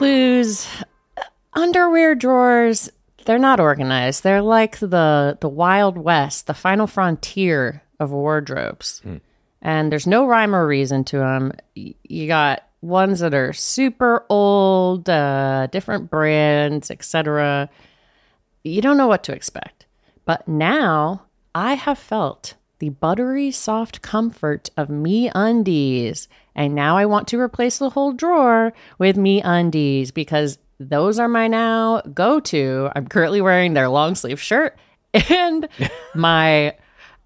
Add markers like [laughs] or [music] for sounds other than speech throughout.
Clues. Underwear drawers, they're not organized. They're like the the Wild West, the final frontier of wardrobes. And there's no rhyme or reason to them. You got ones that are super old, uh, different brands, etc. You don't know what to expect. But now I have felt the buttery soft comfort of MeUndies. And now I want to replace the whole drawer with me undies because those are my now go to. I'm currently wearing their long sleeve shirt and [laughs] my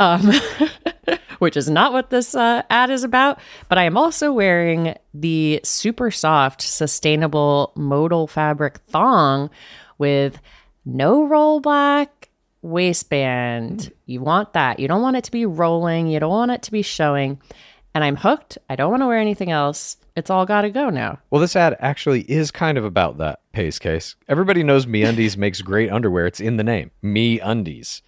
um, [laughs] which is not what this uh, ad is about. But I am also wearing the super soft, sustainable modal fabric thong with no rollback waistband. Mm-hmm. You want that. You don't want it to be rolling. You don't want it to be showing. And I'm hooked. I don't want to wear anything else. It's all got to go now. Well, this ad actually is kind of about that pace case. Everybody knows MeUndies makes great underwear. It's in the name, MeUndies.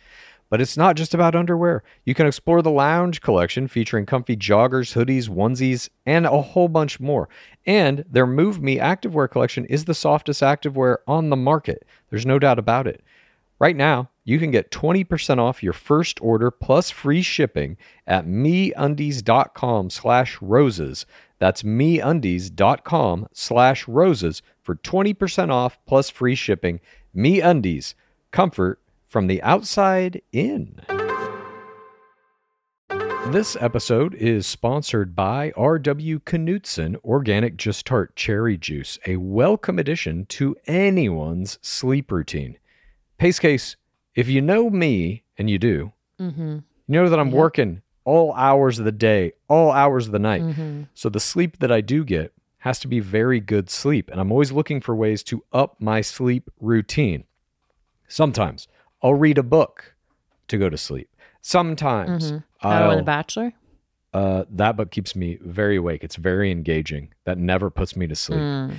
But it's not just about underwear. You can explore the lounge collection featuring comfy joggers, hoodies, onesies, and a whole bunch more. And their Move Me activewear collection is the softest activewear on the market. There's no doubt about it. Right now, you can get 20% off your first order plus free shipping at meundies.com slash roses. That's meundies.com slash roses for 20% off plus free shipping. MeUndies, comfort from the outside in. This episode is sponsored by R.W. Knudsen Organic Just Tart Cherry Juice, a welcome addition to anyone's sleep routine. Pace case, if you know me, and you do, Mm-hmm. you know that I'm working all hours of the day, all hours of the night. Mm-hmm. So the sleep that I do get has to be very good sleep. And I'm always looking for ways to up my sleep routine. Sometimes I'll read a book to go to sleep. Sometimes Oh, I'll, The Bachelor? uh, that book keeps me very awake. It's very engaging. That never puts me to sleep. Mm.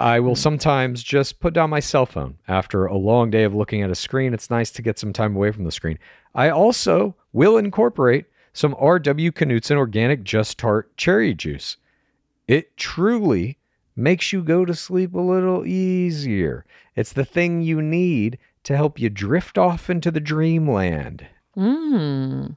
I will sometimes just put down my cell phone after a long day of looking at a screen. It's nice to get some time away from the screen. I also will incorporate some R.W. Knudsen organic Just Tart cherry juice. It truly makes you go to sleep a little easier. It's the thing you need to help you drift off into the dreamland. Mm.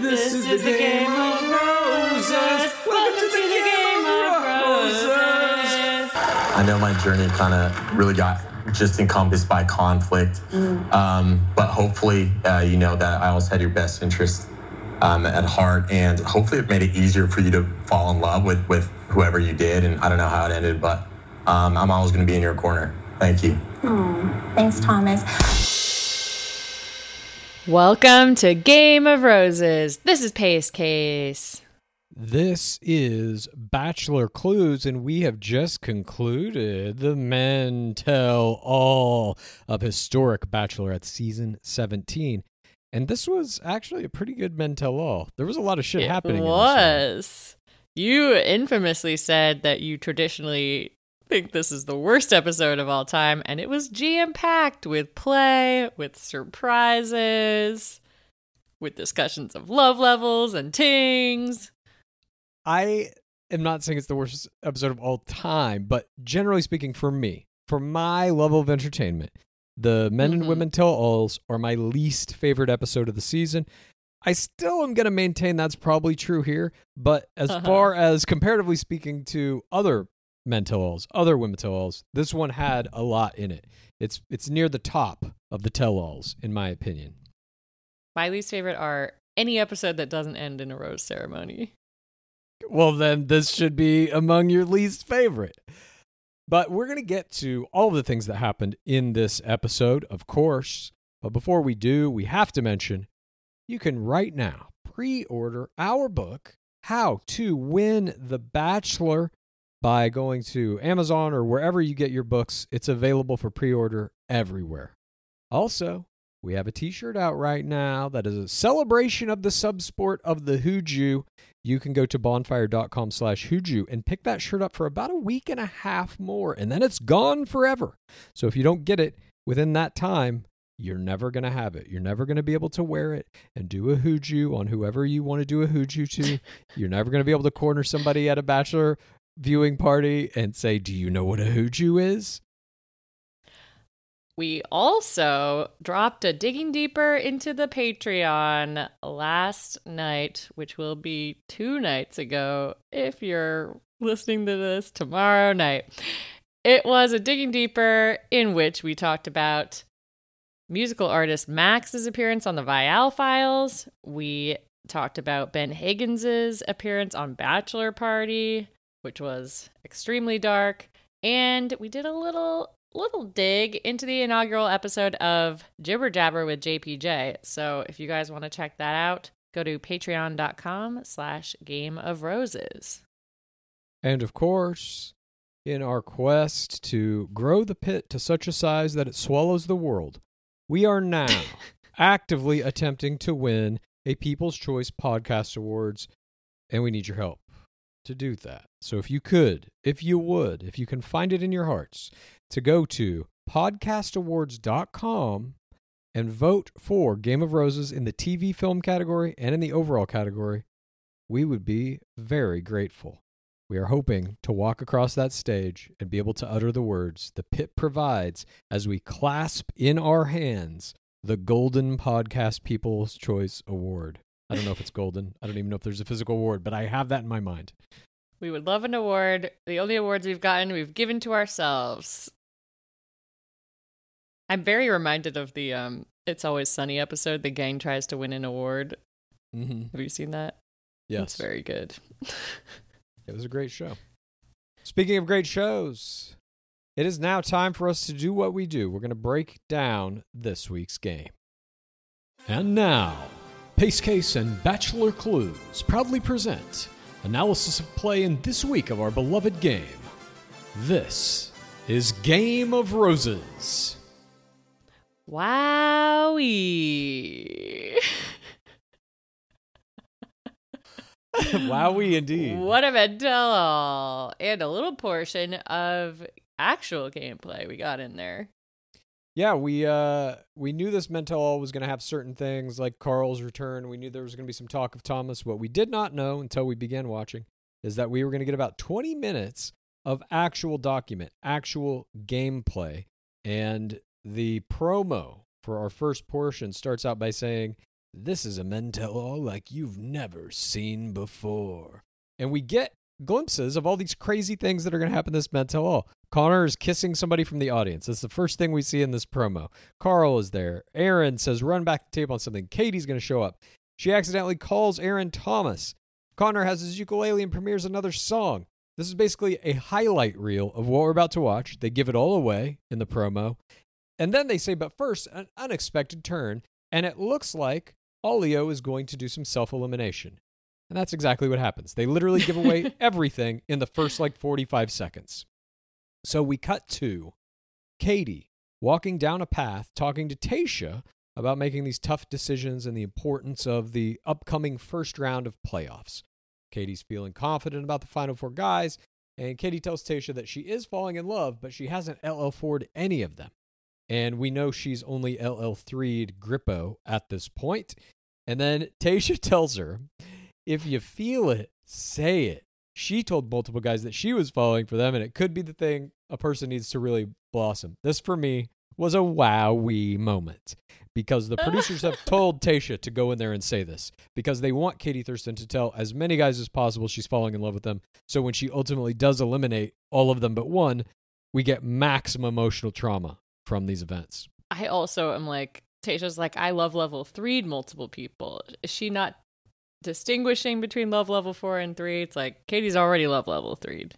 This is the game of roses. Welcome to the game of roses. I know my journey kind of really got just encompassed by conflict, um, but hopefully, uh, you know that I always had your best interest um, at heart, and hopefully, it made it easier for you to fall in love with with whoever you did. And I don't know how it ended, but um, I'm always going to be in your corner. Thank you. Thanks, Thomas. Welcome to Game of Roses. This is Pace Case. This is Bachelor Clues, and we have just concluded the Men Tell All of historic Bachelorette season 17. And this was actually a pretty good Men Tell All. There was a lot of shit happening. It in this one. was. You infamously said that you traditionally think this is the worst episode of all time, and it was jam packed with play, with surprises, with discussions of love levels and tings. I am not saying it's the worst episode of all time, but generally speaking, for me, for my level of entertainment, the Men and Mhm. Women Tell Alls are my least favorite episode of the season. I still am going to maintain that's probably true here, but as Uh-huh. far as comparatively speaking to other Men Tell Alls, other Women Tell Alls, this one had a lot in it. It's it's near the top of the Tell Alls, in my opinion. My least favorite are any episode that doesn't end in a rose ceremony. Well, then this should be among your least favorite. But we're going to get to all of the things that happened in this episode, of course. But before we do, we have to mention you can right now pre order our book, How to Win the Bachelor, by going to Amazon or wherever you get your books. It's available for pre order everywhere. Also, we have a t shirt out right now that is a celebration of the subsport of the Hooju you can go to bonfire.com slash huju and pick that shirt up for about a week and a half more and then it's gone forever so if you don't get it within that time you're never going to have it you're never going to be able to wear it and do a huju on whoever you want to do a huju to [laughs] you're never going to be able to corner somebody at a bachelor viewing party and say do you know what a huju is We also dropped a digging deeper into the Patreon last night, which will be two nights ago if you're listening to this tomorrow night. It was a digging deeper in which we talked about musical artist Max's appearance on the Viall Files. We talked about Ben Higgins's appearance on Bachelor Party, which was extremely dark, and we did a little little dig into the inaugural episode of Jibber Jabber with JPJ. So if you guys want to check that out, go to patreon.com slash game of roses. And of course, in our quest to grow the pit to such a size that it swallows the world, we are now [laughs] actively attempting to win a People's Choice Podcast Awards, and we need your help to do that. So if you could, if you would, if you can find it in your hearts, to go to podcastawards.com and vote for Game of Roses in the TV film category and in the overall category, we would be very grateful. We are hoping to walk across that stage and be able to utter the words the pit provides as we clasp in our hands the Golden Podcast People's Choice Award. I don't know if it's golden. I don't even know if there's a physical award, but I have that in my mind. We would love an award. The only awards we've gotten, we've given to ourselves. I'm very reminded of the um It's Always Sunny episode. The gang tries to win an award. Mm-hmm. Have you seen that? Yes. It's very good. [laughs] It was a great show. Speaking of great shows, it is now time for us to do what we do. We're going to break down this week's game. And now, Pace Case and Bachelor Clues proudly present analysis of play in this week of our beloved game. This is Game of Roses. Wowie. [laughs] Wowie indeed. What a mental and a little portion of actual gameplay we got in there. Yeah, we uh we knew this Mental was going to have certain things like Karl's return. We knew there was going to be some talk of Thomas. What we did not know until we began watching is that we were going to get about 20 minutes of actual document, actual gameplay. And the promo for our first portion starts out by saying, "This is a Mental like you've never seen before." And we get glimpses of all these crazy things that are going to happen this Mental. Connor is kissing somebody from the audience. That's the first thing we see in this promo. Karl is there. Aaron says, run back the tape on something. Katie's going to show up. She accidentally calls Aaron Thomas. Connor has his ukulele and premieres another song. This is basically a highlight reel of what we're about to watch. They give it all away in the promo. And then they say, but first, an unexpected turn. And it looks like Allio is going to do some self elimination. And that's exactly what happens. They literally give away [laughs] everything in the first like 45 seconds. So we cut to Katie walking down a path talking to Tayshia about making these tough decisions and the importance of the upcoming first round of playoffs. Katie's feeling confident about the final four guys, and Katie tells Tayshia that she is falling in love, but she hasn't LL4'd any of them. And we know she's only LL3'd Grippo at this point. And then Tayshia [laughs] tells her, if you feel it, say it. She told multiple guys that she was falling for them, and it could be the thing a person needs to really blossom. This, for me, was a wowie moment because the producers have [laughs] told Tayshia to go in there and say this because they want Katie Thurston to tell as many guys as possible she's falling in love with them. So when she ultimately does eliminate all of them but one, we get maximum emotional trauma from these events. I also am like, Tayshia's like, I love level three multiple people. Is she not distinguishing between love level four and three? It's like Katie's already love level three.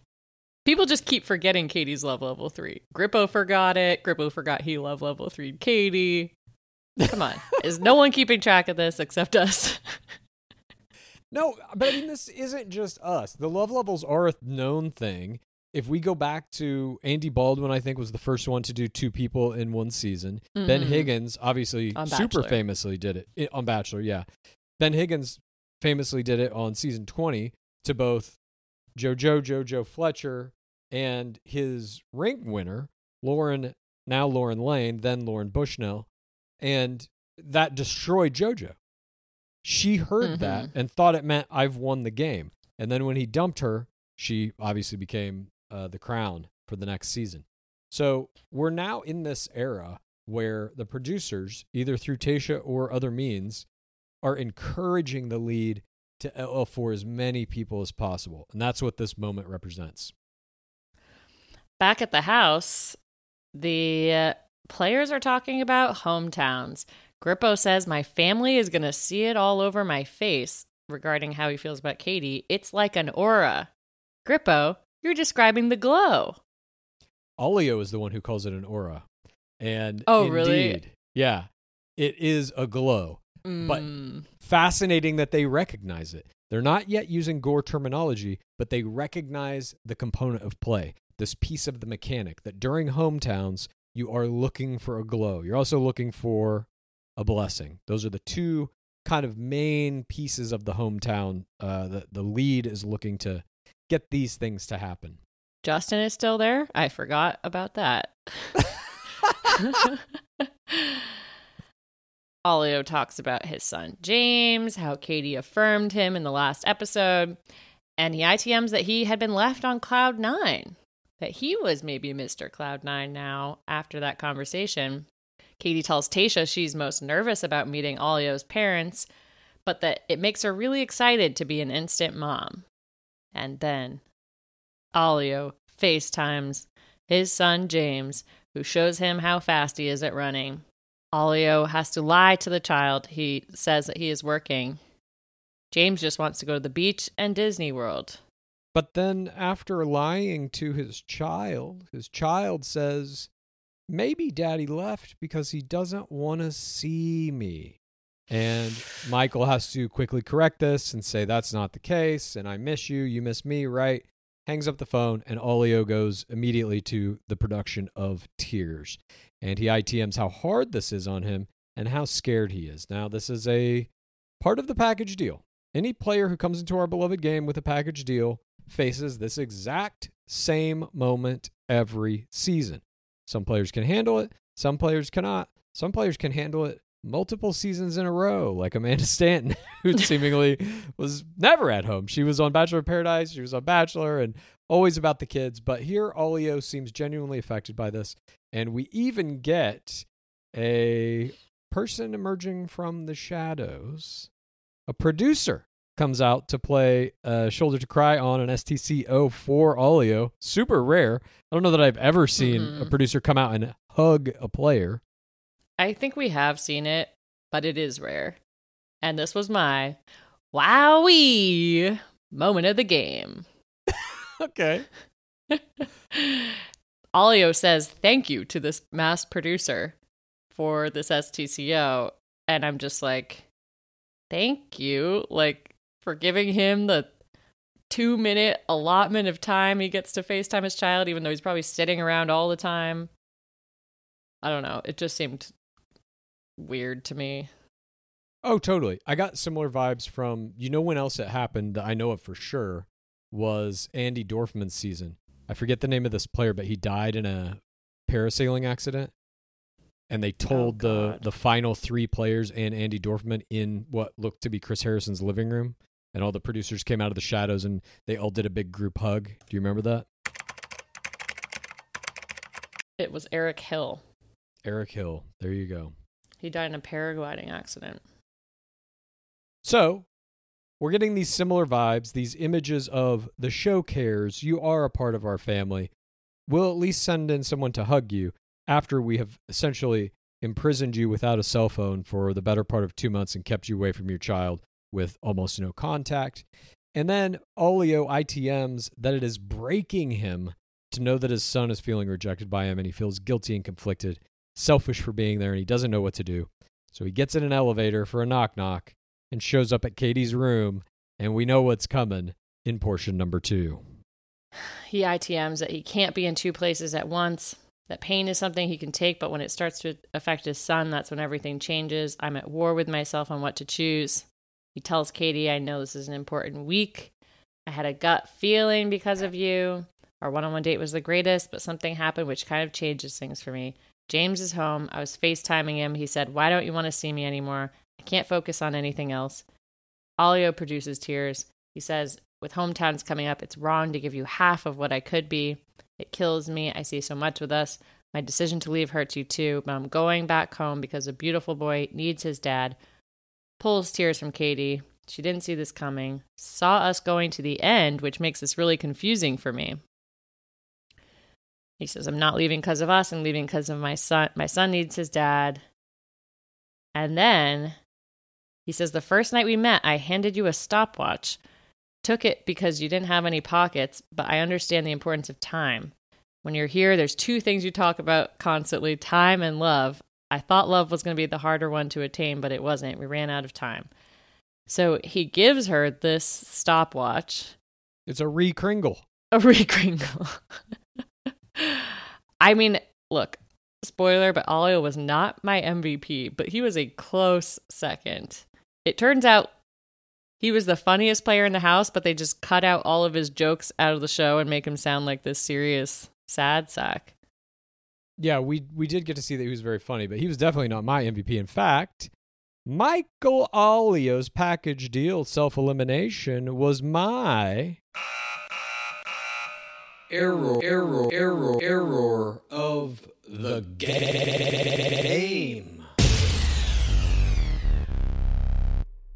People just keep forgetting Katie's love level three. Grippo forgot it. Grippo forgot he love level three. Katie. Come on. [laughs] Is no one keeping track of this except us? No, but I mean, this isn't just us. The love levels are a known thing. If we go back to Andy Baldwin, I think was the first one to do two people in one season. Ben Mhm. Higgins, obviously, super famously did it on Bachelor. Yeah, Ben Higgins famously did it on season twenty to both JoJo, JoJo Fletcher, and his ring winner, Lauren, now Lauren Lane, then Lauren Bushnell, and that destroyed JoJo. She heard Mhm. that and thought it meant I've won the game. And then when he dumped her, she obviously became uh, the crown for the next season. So we're now in this era where the producers, either through Tayshia or other means, are encouraging the lead to LL for as many people as possible. And that's what this moment represents. Back at the house, the uh, players are talking about hometowns. Grippo says, My family is going to see it all over my face regarding how he feels about Katie. It's like an aura. Grippo, you're describing the glow. Allio is the one who calls it an aura. And Oh, really? indeed, Yeah, it is a glow. But Mm. fascinating that they recognize it. They're not yet using gore terminology, but they recognize the component of play, this piece of the mechanic that during hometowns, you are looking for a glow. You're also looking for a blessing. Those are the two kind of main pieces of the hometown uh, that the lead is looking to get these things to happen. Justin is still there? I forgot about that. [laughs] [laughs] [laughs] Allio talks about his son James, how Katie affirmed him in the last episode, and he ITMs that he had been left on Cloud Nine, that he was maybe Mr. Cloud Nine now after that conversation. Katie tells Tayshia she's most nervous about meeting Allio's parents, but that it makes her really excited to be an instant mom. And then Allio FaceTimes his son James, who shows him how fast he is at running. Allio has to lie to the child. He says that he is working. James just wants to go to the beach and Disney World. But then, after lying to his child, his child says, Maybe daddy left because he doesn't want to see me. And Michael has to quickly correct this and say, That's not the case. And I miss you. You miss me, right? Hangs up the phone, and Allio goes immediately to the production of Tears. And he ITMs how hard this is on him and how scared he is. Now, this is a part of the package deal. Any player who comes into our beloved game with a package deal faces this exact same moment every season. Some players can handle it, some players cannot. Some players can handle it multiple seasons in a row, like Amanda [laughs] Stanton, who [laughs] seemingly was never at home. She was on Bachelor of Paradise, she was on Bachelor, and always about the kids. But here, Allio seems genuinely affected by this. And we even get a person emerging from the shadows, a producer comes out to play uh, Shoulder to Cry on an STC 04 Allio. Super rare. I don't know that I've ever seen a Mhm. producer come out and hug a player. I think we have seen it, but it is rare. And this was my wowee moment of the game. [laughs] Okay. [laughs] Allio says thank you to this mass producer for this STCO. And I'm just like, thank you. Like, for giving him the two minute allotment of time he gets to FaceTime his child, even though he's probably sitting around all the time. I don't know. It just seemed weird to me. Oh, totally. I got similar vibes from you know when else it happened that I know of for sure was Andi Dorfman's season. I forget the name of this player, but he died in a parasailing accident. And they oh, told the Oh, God. the final three players and Andi Dorfman in what looked to be Chris Harrison's living room. And all the producers came out of the shadows and they all did a big group hug. Do you remember that? It was Eric Hill. Eric Hill. There you go. He died in a paragliding accident. So, we're getting these similar vibes, these images of the show cares, you are a part of our family. We'll at least send in someone to hug you after we have essentially imprisoned you without a cell phone for the better part of two months and kept you away from your child with almost no contact. And then Allio ITMs that it is breaking him to know that his son is feeling rejected by him and he feels guilty and conflicted, selfish for being there, and he doesn't know what to do. So he gets in an elevator for a knock knock and shows up at Katie's room, and we know what's coming in portion number two. He ITMs that he can't be in two places at once. That pain is something he can take, but when it starts to affect his son, that's when everything changes. I'm at war with myself on what to choose. He tells Katie, I know this is an important week. I had a gut feeling because of you. Our one on one date was the greatest, but something happened which kind of changes things for me. James is home. I was FaceTiming him. He said, Why don't you want to see me anymore? I can't focus on anything else. Allio produces tears. He says, With hometowns coming up, it's wrong to give you half of what I could be. It kills me. I see so much with us. My decision to leave hurts you too, but I'm going back home because a beautiful boy needs his dad. Pulls tears from Katie. She didn't see this coming. Saw us going to the end, which makes this really confusing for me. He says, I'm not leaving because of us. I'm leaving because of my son. My son needs his dad. And then he says, The first night we met, I handed you a stopwatch. Took it because you didn't have any pockets, but I understand the importance of time. When you're here, there's two things you talk about constantly time and love. I thought love was going to be the harder one to attain, but it wasn't. We ran out of time. So he gives her this stopwatch, It's a re Kringle. a [laughs] rekringle. I mean, look, spoiler, but Allio was not my MVP, but he was a close second. It turns out he was the funniest player in the house, but they just cut out all of his jokes out of the show and make him sound like this serious sad sack. Yeah, we we did get to see that he was very funny, but he was definitely not my MVP. In fact, Michael Allio's package deal self elimination was my error, error, error, error of the game.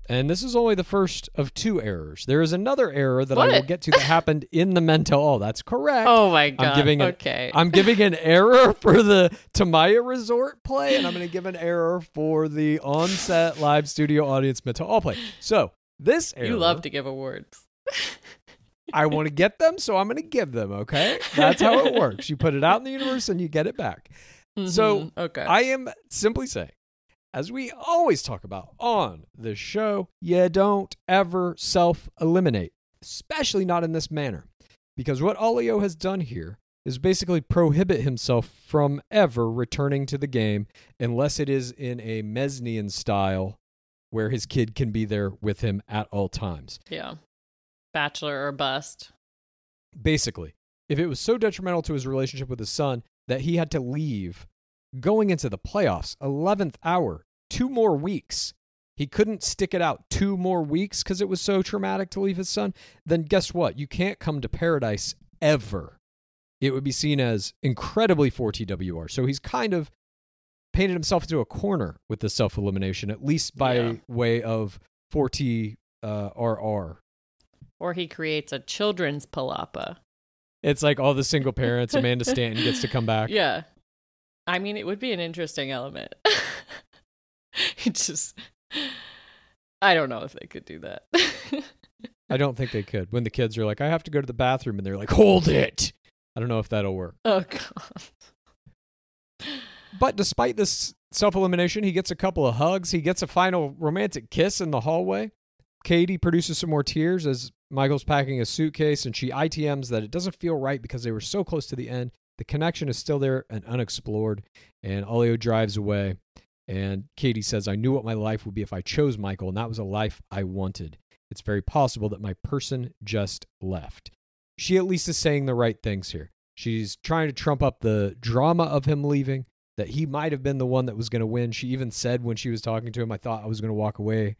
And this is only the first of two errors. There is another error that I will get to that happened in the mental. Oh, that's correct. Oh my god. I'm giving an, okay. I'm giving an error for the Tamaya Resort play, and I'm going to give an error for the on-set live studio audience mental all play. So this error, you love to give awards. I want to get them, so I'm going to give them. Okay, that's how it works. You put it out in the universe, and you get it back. So Mhm. [laughs] okay. I am simply saying, as we always talk about on the show, you don't ever self eliminate, especially not in this manner. Because what Allio has done here is basically prohibit himself from ever returning to the game unless it is in a Mesnian style where his kid can be there with him at all times. yeah. Bachelor or bust. Basically, if it was so detrimental to his relationship with his son that he had to leave going into the playoffs, 11th hour, two more weeks, he couldn't stick it out two more weeks because it was so traumatic to leave his son, then guess what? You can't come to paradise ever. It would be seen as incredibly 4TWR. So he's kind of painted himself into a corner with the self elimination, at least by Yeah. way of 4T uh, Or he creates a children's palapa. It's like all the single parents. Amanda Stanton gets to come back. [laughs] Yeah. I mean, it would be an interesting element. [laughs] it just. I don't know if they could do that. [laughs] I don't think they could. When the kids are like, I have to go to the bathroom, and they're like, hold it. I don't know if that'll work. oh, God. But despite this self elimination, he gets a couple of hugs. He gets a final romantic kiss in the hallway. Katie produces some more tears as Michael's packing a suitcase, and she ITMs that it doesn't feel right because they were so close to the end. The connection is still there and unexplored, and Allio drives away. And Katie says, I knew what my life would be if I chose Michael, and that was a life I wanted. It's very possible that my person just left. She at least is saying the right things here. She's trying to trump up the drama of him leaving, that he might have been the one that was going to win. She even said when she was talking to him, I thought I was going to walk away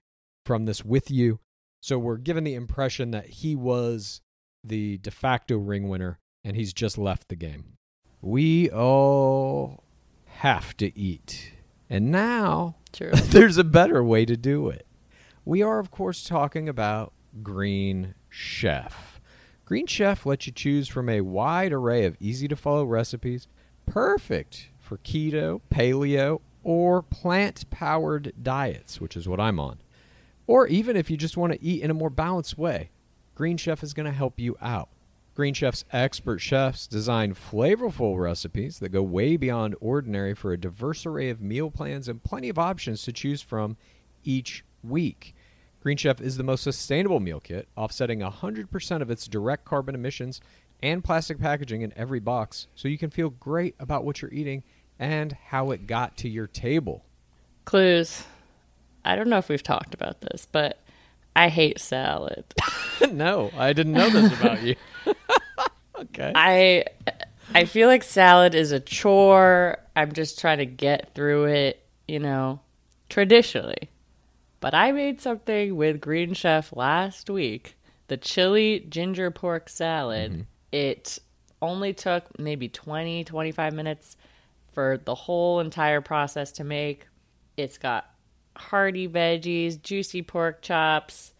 from this with you. So we're given the impression that he was the de facto ring winner and he's just left the game. We all have to eat. And now [laughs] there's a better way to do it. We are, of course, talking about Green Chef. Green Chef lets you choose from a wide array of easy to follow recipes, perfect for keto, paleo, or plant powered diets, which is what I'm on. Or even if you just want to eat in a more balanced way, Green Chef is going to help you out. Green Chef's expert chefs design flavorful recipes that go way beyond ordinary for a diverse array of meal plans and plenty of options to choose from each week. Green Chef is the most sustainable meal kit, offsetting 100% of its direct carbon emissions and plastic packaging in every box, so you can feel great about what you're eating and how it got to your table. Clues. I don't know if we've talked about this, but I hate salad. [laughs] no, I didn't know this about you. [laughs] okay. I I feel like salad is a chore. I'm just trying to get through it, you know, traditionally. But I made something with Green Chef last week, the chili ginger pork salad. Mm-hmm. It only took maybe 20, 25 minutes for the whole entire process to make. It's got hearty veggies, juicy pork chops,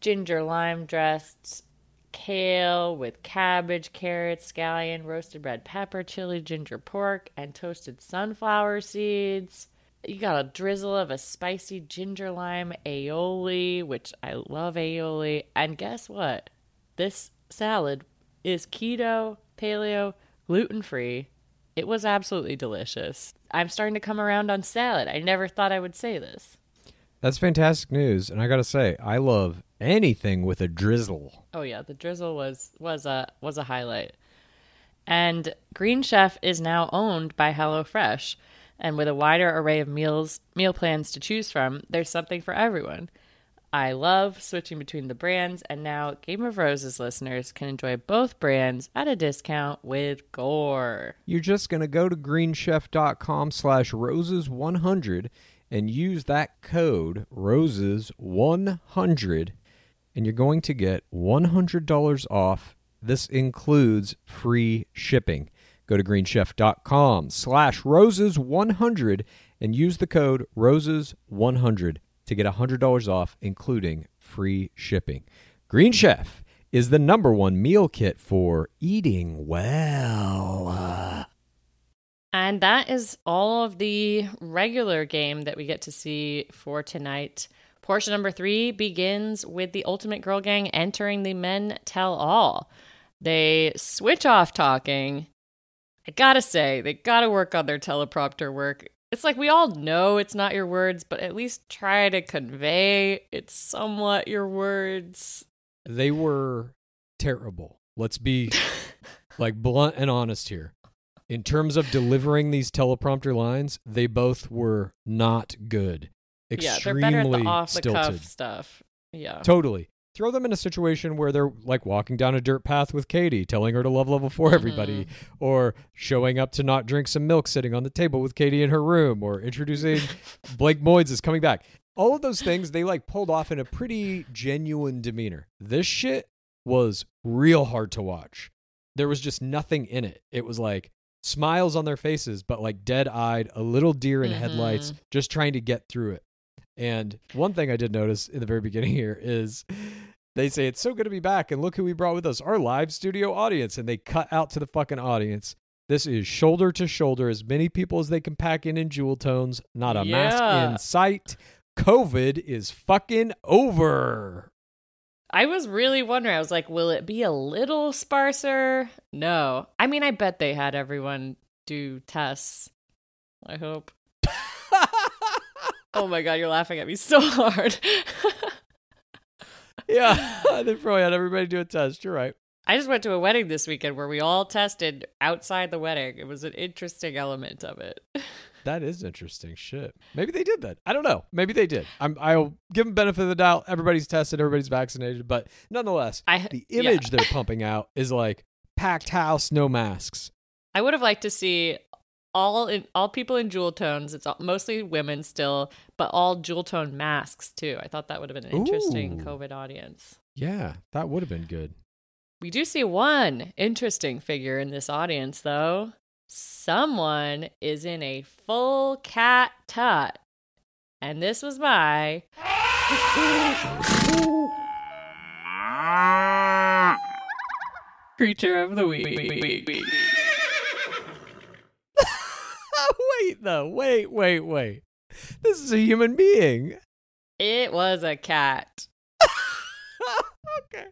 ginger lime dressed kale with cabbage, carrots, scallion, roasted red pepper, chili, ginger pork, and toasted sunflower seeds. You got a drizzle of a spicy ginger lime aioli, which I love aioli. And guess what? This salad is keto, paleo, gluten free. It was absolutely delicious. I'm starting to come around on salad. I never thought I would say this. That's fantastic news, and I gotta say, I love anything with a drizzle. Oh yeah, the drizzle was was a was a highlight. And Green Chef is now owned by HelloFresh, and with a wider array of meals meal plans to choose from, there's something for everyone. I love switching between the brands, and now Game of Roses listeners can enjoy both brands at a discount with Gore. You're just gonna go to greenchef.com slash roses100 and use that code roses100 and you're going to get $100 off. This includes free shipping. Go to greenchef.com slash roses100 and use the code roses100 to get $100 off, including free shipping. Green Chef is the number one meal kit for eating well. And that is all of the regular game that we get to see for tonight. Portion number three begins with the Ultimate Girl Gang entering the Men Tell All. They switch off talking. I gotta say, they gotta work on their teleprompter work. It's like we all know it's not your words, but at least try to convey it's somewhat your words. They were terrible. Let's be [laughs] like blunt and honest here. In terms of delivering these teleprompter lines, they both were not good. yeah, they're Extremely better at the off the cuff stuff. Yeah. Totally. Throw them in a situation where they're like walking down a dirt path with Katie, telling her to love level 4 everybody, mm-hmm. or showing up to not drink some milk sitting on the table with Katie in her room, or introducing [laughs] Blake Moynes is coming back. All of those things they like pulled off in a pretty genuine demeanor. This shit was real hard to watch. There was just nothing in it. It was like smiles on their faces, but like dead eyed, a little deer in headlights, mm-hmm. just trying to get through it. And one thing I did notice in the very beginning here is they say it's so good to be back, and look who we brought with us, our live studio audience, and they cut out to the fucking audience. This is shoulder to shoulder, as many people as they can pack in in jewel tones. Not a mask in sight. COVID is fucking over. I was really wondering. I was like, will it be a little sparser? No. I mean, I bet they had everyone do tests. I hope. Oh my god, you're laughing at me so [laughs] hard. [laughs] Yeah, [laughs] they probably had everybody do a test. You're right. I just went to a wedding this weekend where we all tested outside the wedding. It was an interesting element of it. That is interesting. Shit. Maybe they did that. I don't know. Maybe they did. I'm. I'll give them benefit of the doubt. Everybody's tested. Everybody's vaccinated. But nonetheless, I the yeah. image they're pumping out is like packed house, no masks. I would have liked to see all in, all people in jewel tones. It's all, mostly women still, but all jewel tone masks too. I thought that would have been an interesting Ooh. COVID audience. Yeah, that would have been good. We do see one interesting figure in this audience, though. Someone is in a full cat tut. And this was my. [laughs] Creature of the week. Wait, though. Wait, wait, wait. This is a human being. It was a cat. [laughs] okay.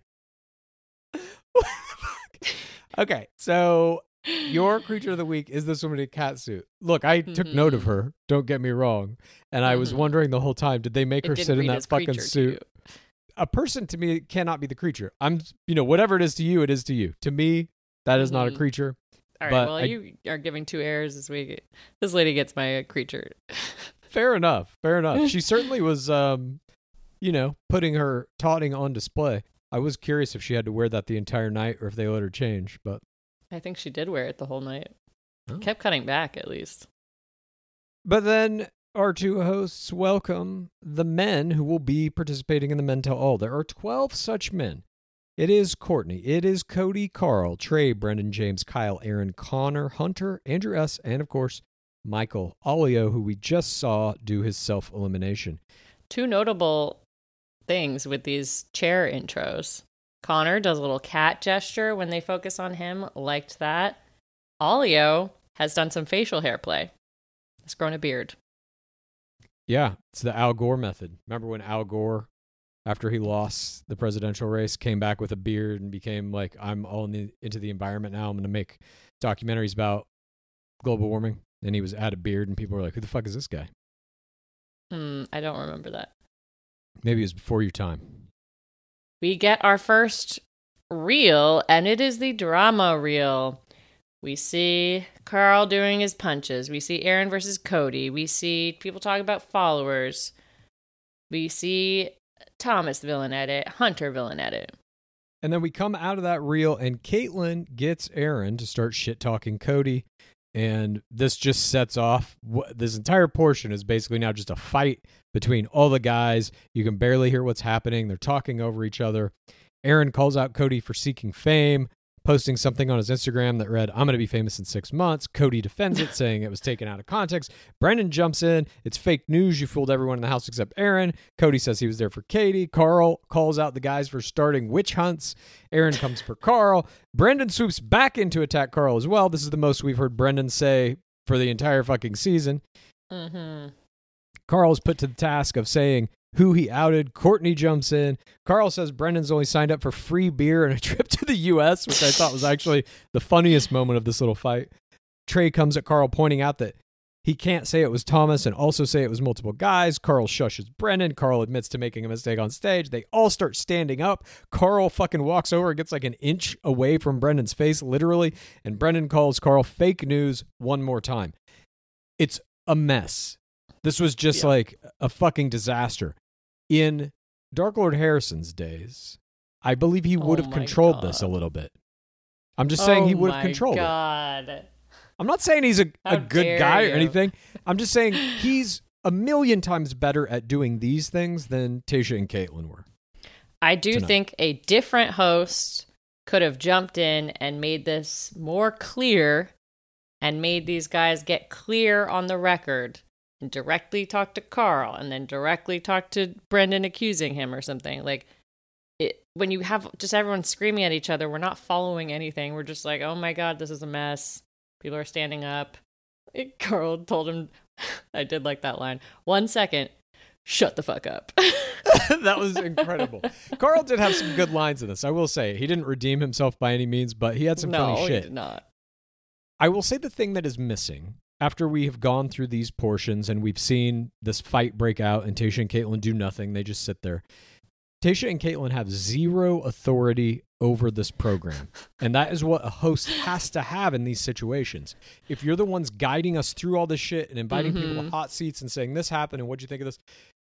What the fuck? Okay, so your creature of the week is this woman in a cat suit. Look, I took note of Mhm. her. Don't get me wrong, and I was Mhm. wondering the whole time: did they make It her sit in that fucking suit? A person to me cannot be the creature. I'm, you know, whatever it is to you, it is to you. To me, that is not a Mhm. creature. All right, But well, I- you are giving two errors this week. This lady gets my creature. [laughs] Fair enough. Fair enough. She certainly [laughs] was, um, you know, putting her totting on display. I was curious if she had to wear that the entire night or if they let her change, but I think she did wear it the whole night. Oh. Kept cutting back, at least. But then our two hosts welcome the men who will be participating in the Men Tell All. There are 12 such men. It is Quartney, it is Cody, Karl, Tre, Brendan, James, Kyle, Aaron, Connor, Hunter, Andrew S., and of course, Michael Allio, who we just saw do his self elimination. Two notable things with these chair intros. Connor does a little cat gesture when they focus on him. Liked that. Allio has done some facial hair play. Has grown a beard. Yeah, it's the Al Gore method. Remember when Al Gore, after he lost the presidential race, came back with a beard and became like, I'm all in the, into the environment now. I'm going to make documentaries about global warming. And he was at a beard, and people were like, Who the fuck is this guy? Hmm, I don't remember that. Maybe it was before your time. we get our first reel, and it is the drama reel. We see Karl doing his punches. We see Aaron versus Cody. We see people talk about followers. We see Thomas villain edit, Hunter villain edit. And then we come out of that reel, and Kaitlyn gets Aaron to start shit talking Cody. And this just sets off this entire portion is basically now just a fight between all the guys. You can barely hear what's happening. They're talking over each other. Aaron calls out Cody for seeking fame, posting something on his Instagram that read, I'm going to be famous in six months. Cody defends it, [laughs] saying it was taken out of context. Brendan jumps in. It's fake news. You fooled everyone in the house except Aaron. Cody says he was there for Katie. Karl calls out the guys for starting witch hunts. Aaron comes for Karl. Brendan swoops back in to attack Karl as well. This is the most we've heard Brendan say for the entire fucking season. Mm-hmm. Karl is put to the task of saying who he outed. Quartney jumps in. Karl says Brendan's only signed up for free beer and a [laughs] trip to the U.S., which I thought was actually the funniest moment of this little fight. Tre comes at Karl, pointing out that he can't say it was Thomas and also say it was multiple guys. Karl shushes Brendan. Karl admits to making a mistake on stage. They all start standing up. Karl fucking walks over and gets like an inch away from Brendan's face, literally. And Brendan calls Karl fake news one more time. It's a mess. This was just Yeah. like a fucking disaster. In Dark Lord Harrison's days, I believe he would Oh have controlled this a little bit. I'm just saying he Oh would have controlled it. God. I'm not saying he's a, How a good guy or anything. I'm just saying [laughs] he's a million times better at doing these things than Tayshia and Kaitlyn were. I do tonight. think a different host could have jumped in and made this more clear and made these guys get clear on the record and directly talk to Karl and then directly talk to Brendan accusing him or something. Like it when you have just everyone screaming at each other, we're not following anything. We're just like, "Oh my god, this is a mess." People are standing up. [laughs] Karl told him [laughs] I did like that line. One second, shut the fuck up. [laughs] that was incredible. Karl did have some good lines in this. I will say he didn't redeem himself by any means, but he had some no, funny he shit. did not. I will say the thing that is missing after we have gone through these portions and we've seen this fight break out and Tayshia and Kaitlyn do nothing, they just sit there. Tayshia and Kaitlyn have zero authority over this program. [laughs] And that is what a host has to have in these situations. If you're the ones guiding us through all this shit and inviting people to mm-hmm. hot seats and saying this happened and what'd you think of this,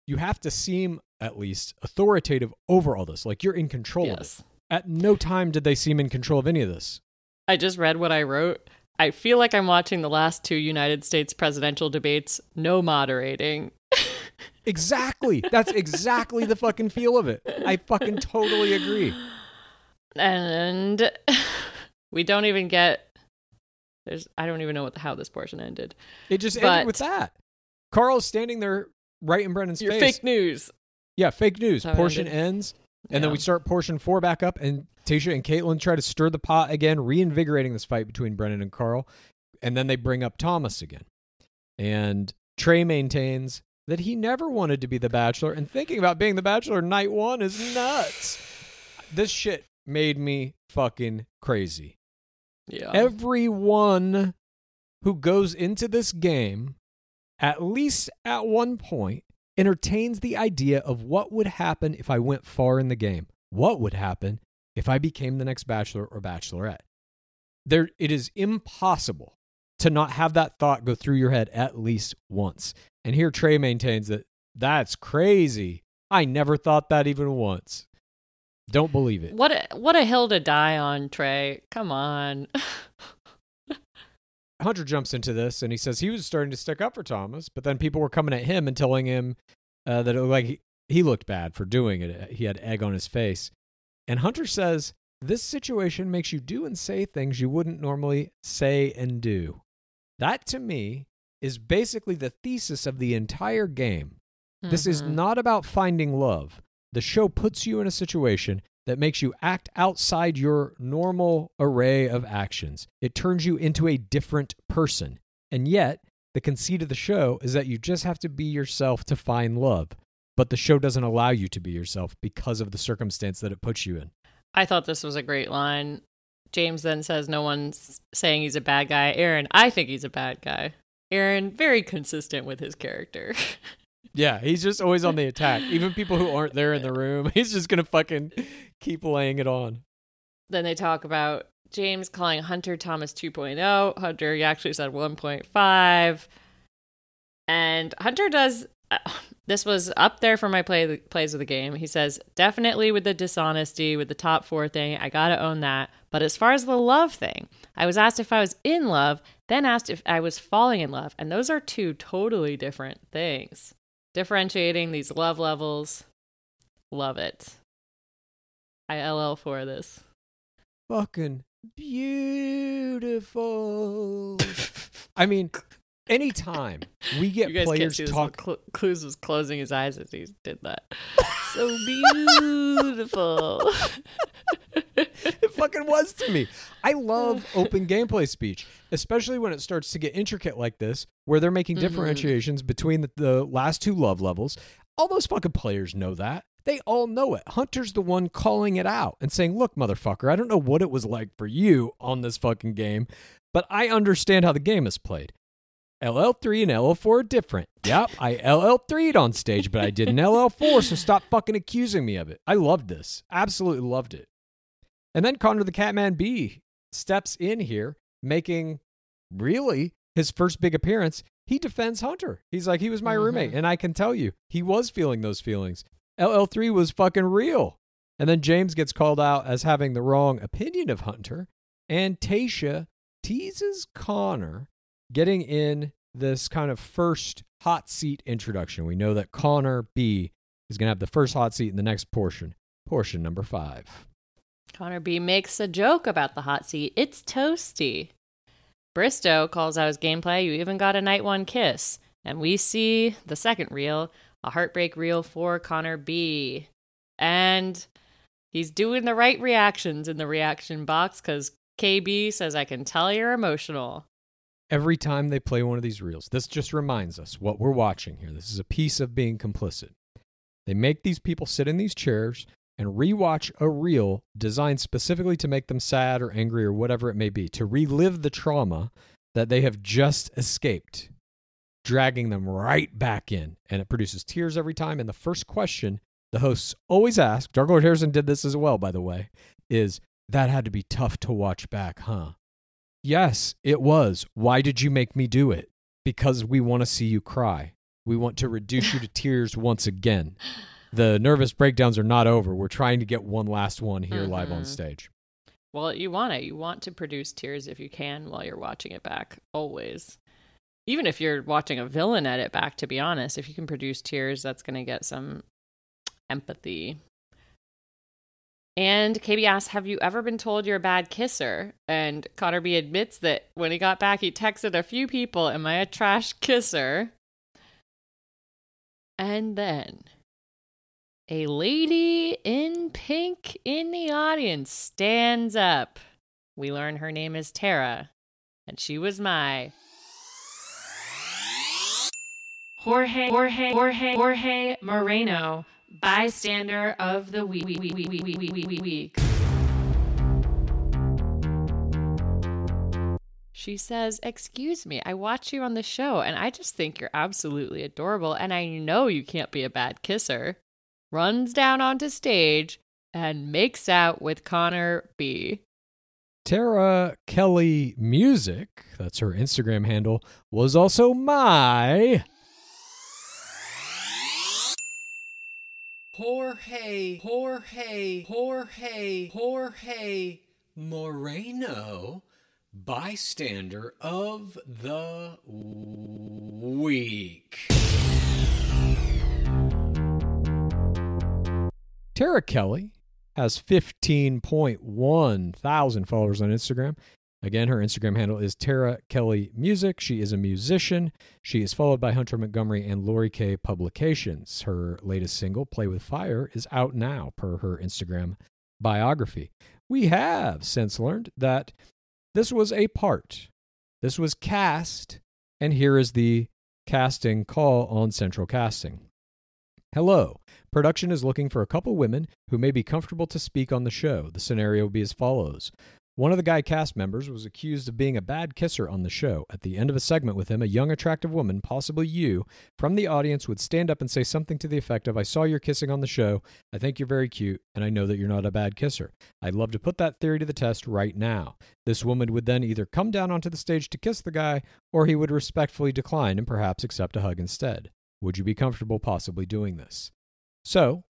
you have to seem at least authoritative over all this. Like you're in control Yes. of it. At no time did they seem in control of any of this. I just read what I wrote. I feel like I'm watching the last two United States presidential debates. No moderating. [laughs] Exactly. That's exactly the fucking feel of it. I fucking totally agree. And [laughs] we don't even get. There's. I don't even know what how this portion ended. It just But- ended with that. Karl's standing there right in Brennan's face. fake news. Yeah, fake news. Portion ended. ends, and then we start portion four back up, and Tayshia and Kaitlyn try to stir the pot again, reinvigorating this fight between Brennan and Karl. And then they bring up Thomas again. And Tre maintains that he never wanted to be the bachelor, and thinking about being the bachelor night one is nuts. This shit made me fucking crazy. Yeah. Everyone who goes into this game, at least at one point, entertains the idea of what would happen if I went far in the game. What would happen if I became the next bachelor or bachelorette? There, it is impossible to not have that thought go through your head at least once. And here Tre maintains that that's crazy. I never thought that even once. Don't believe it. what a, what a hill to die on, Tre. Come on. [laughs] Hunter jumps into this and he says he was starting to stick up for Thomas, but then people were coming at him and telling him uh, that it looked like he, he looked bad for doing it. He had egg on his face. And Hunter says, This situation makes you do and say things you wouldn't normally say and do. That to me is basically the thesis of the entire game. This is Mhm. not about finding love. The show puts you in a situation that makes you act outside your normal array of actions. It turns you into a different person. And yet, the conceit of the show is that you just have to be yourself to find love. But the show doesn't allow you to be yourself because of the circumstance that it puts you in. I thought this was a great line. James then says, No one's saying he's a bad guy. Aaron, I think he's a bad guy. Aaron, very consistent with his character. [laughs] Yeah, he's just always on the attack. Even people who aren't there in the [laughs] room, [laughs] he's just going to fucking keep laying it on. then they talk about James calling Hunter Thomas 2.0. Hunter, he actually said 1.5. And Hunter does. Uh, this was up there for my play plays of the game. He says definitely with the dishonesty, with the top four thing. I gotta own that. But as far as the love thing, I was asked if I was in love, then asked if I was falling in love, and those are two totally different things. Differentiating these love levels, love it. I LL for this. fucking beautiful. I mean, anytime we get you guys can't players talk, Cl- Clues was closing his eyes as he did that. [laughs] so beautiful. it fucking was to me. I love [laughs] open gameplay speech, especially when it starts to get intricate like this, where they're making Mhm. differentiations between the, the last two love levels. All those fucking players know that. They all know it. Hunter's the one calling it out and saying, Look, motherfucker, I don't know what it was like for you on this fucking game, but I understand how the game is played. LL3 and LL4 are different. Yep, I LL3'd on stage, but I did an LL4, so stop fucking accusing me of it. I loved this. Absolutely loved it. And then Connor the Catman B steps in here, making really his first big appearance. He defends Hunter. He's like, he was my Mhm. roommate. And I can tell you, he was feeling those feelings. LL3 was fucking real. And then James gets called out as having the wrong opinion of Hunter. And Tayshia teases Connor getting in this kind of first hot seat introduction. We know that Connor B is going to have the first hot seat in the next portion, portion number five. Connor B makes a joke about the hot seat. It's toasty. Bristowe calls out his gameplay. You even got a night one kiss. And we see the second reel, a heartbreak reel for Connor B. And he's doing the right reactions in the reaction box because KB says, I can tell you're emotional. Every time they play one of these reels, this just reminds us what we're watching here. This is a piece of being complicit. They make these people sit in these chairs and rewatch a reel designed specifically to make them sad or angry or whatever it may be, to relive the trauma that they have just escaped, dragging them right back in. And it produces tears every time. And the first question the hosts always ask, Dark Lord Harrison did this as well, by the way, is That had to be tough to watch back, huh? Yes, it was. Why did you make me do it? Because we want to see you cry. We want to reduce you to [laughs] tears once again. The nervous breakdowns are not over. We're trying to get one last one here live on Mhm. stage. Well, you want it. You want to produce tears if you can while you're watching it back, always. Even if you're watching a villain edit back, to be honest, if you can produce tears, that's going to get some empathy. And KB asks, Have you ever been told you're a bad kisser? And Connor B admits that when he got back, he texted a few people, Am I a trash kisser? And then a lady in pink in the audience stands up. We learn her name is Tara, and she was my Jorge Jorge Jorge Jorge Moreno bystander of the week. week. She says, Excuse me, I watch you on the show and I just think you're absolutely adorable and I know you can't be a bad kisser. Runs down onto stage and makes out with Connor B. Tara Kelly Music, that's her Instagram handle, was also my Jorge, Jorge, Jorge, Jorge Moreno, bystander of the week. Tara Kelly has 15.1 thousand followers on Instagram. Again, her Instagram handle is Tara Kelly Music. She is a musician. She is followed by Hunter Montgomery and Lori K Publications. Her latest single, Play with Fire, is out now per her Instagram biography. We have since learned that this was a part. This was cast, and here is the casting call on Central Casting. Hello. Production is looking for a couple women who may be comfortable to speak on the show. The scenario will be as follows. One of the guy cast members was accused of being a bad kisser on the show. At the end of a segment with him, a young, attractive woman, possibly you, from the audience would stand up and say something to the effect of, I saw you're kissing on the show. I think you're very cute, and I know that you're not a bad kisser. I'd love to put that theory to the test right now. This woman would then either come down onto the stage to kiss the guy, or he would respectfully decline and perhaps accept a hug instead. Would you be comfortable possibly doing this? So,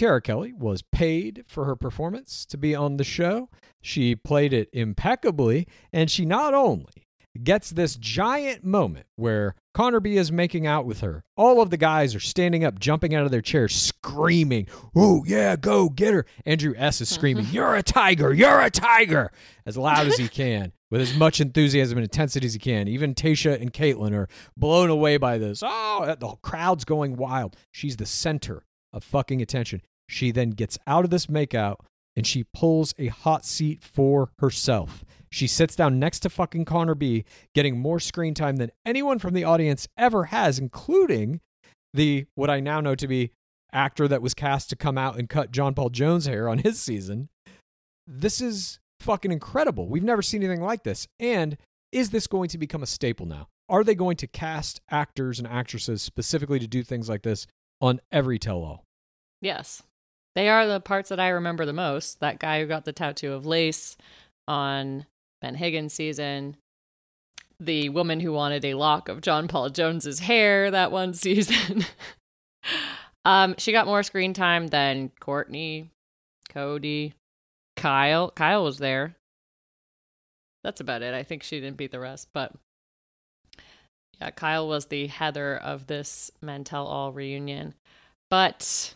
Tara Kelly was paid for her performance to be on the show. She played it impeccably, and she not only gets this giant moment where Connor B is making out with her. All of the guys are standing up, jumping out of their chairs, screaming, Oh, yeah, go get her. Andrew S. is screaming, uh-huh. You're a tiger, you're a tiger, as loud as he [laughs] can, with as much enthusiasm and intensity as he can. Even Tayshia and Kaitlyn are blown away by this. Oh, the crowd's going wild. She's the center of fucking attention. She then gets out of this makeout and she pulls a hot seat for herself. She sits down next to fucking Connor B, getting more screen time than anyone from the audience ever has, including the what I now know to be actor that was cast to come out and cut John Paul Jones' hair on his season. This is fucking incredible. We've never seen anything like this. And is this going to become a staple now? Are they going to cast actors and actresses specifically to do things like this on every tell all? Yes. They are the parts that I remember the most. That guy who got the tattoo of lace on Ben Higgins season. The woman who wanted a lock of John Paul Jones's hair that one [laughs] season. um, she got more screen time than Quartney, Cody, Kyle. Kyle was there. That's about it. I think she didn't beat the rest, but yeah, Kyle was the Heather of this Men Tell All reunion. But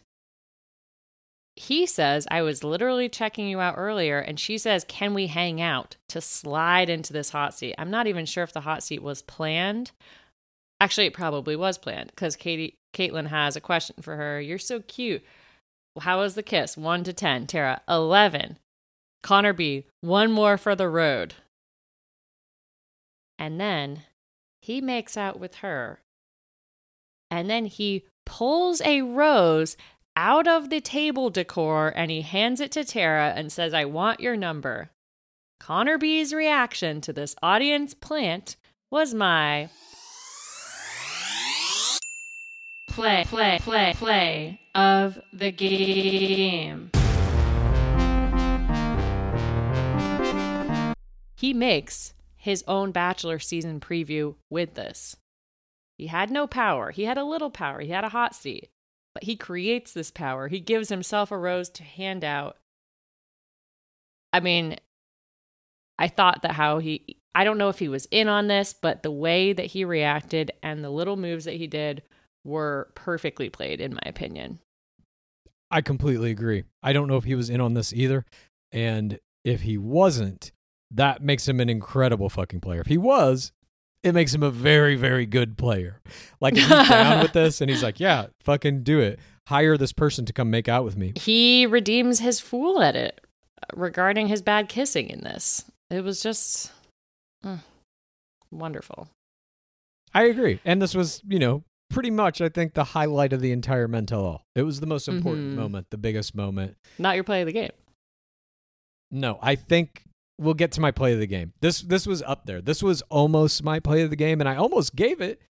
he says, I was literally checking you out earlier, and she says, Can we hang out to slide into this hot seat? I'm not even sure if the hot seat was planned. Actually, it probably was planned because Katie Kaitlyn has a question for her. You're so cute. How was the kiss? One to ten. Tara, eleven. Connor B, one more for the road. And then he makes out with her. And then he pulls a rose out of the table decor and he hands it to Tara and says, I want your number. Connor B's reaction to this audience plant was my play, play, play, play of the game. he makes his own Bachelor season preview with this. He had no power. He had a little power. He had a hot seat. But he creates this power. He gives himself a rose to hand out. I mean, I thought that how he, I don't know if he was in on this, but the way that he reacted and the little moves that he did were perfectly played, in my opinion. I completely agree. I don't know if he was in on this either. And if he wasn't, that makes him an incredible fucking player. If he was, it makes him a very, very good player. Like if he's down with this and he's like, yeah, fucking do it. Hire this person to come make out with me. He redeems his fool edit regarding his bad kissing in this. It was just mm, wonderful. I agree. And this was, you know, pretty much, I think, the highlight of the entire Men Tell All. It was the most important Mhm. moment, the biggest moment. Not your play of the game. No, I think we'll get to my play of the game. This this was up there. This was almost my play of the game, and I almost gave it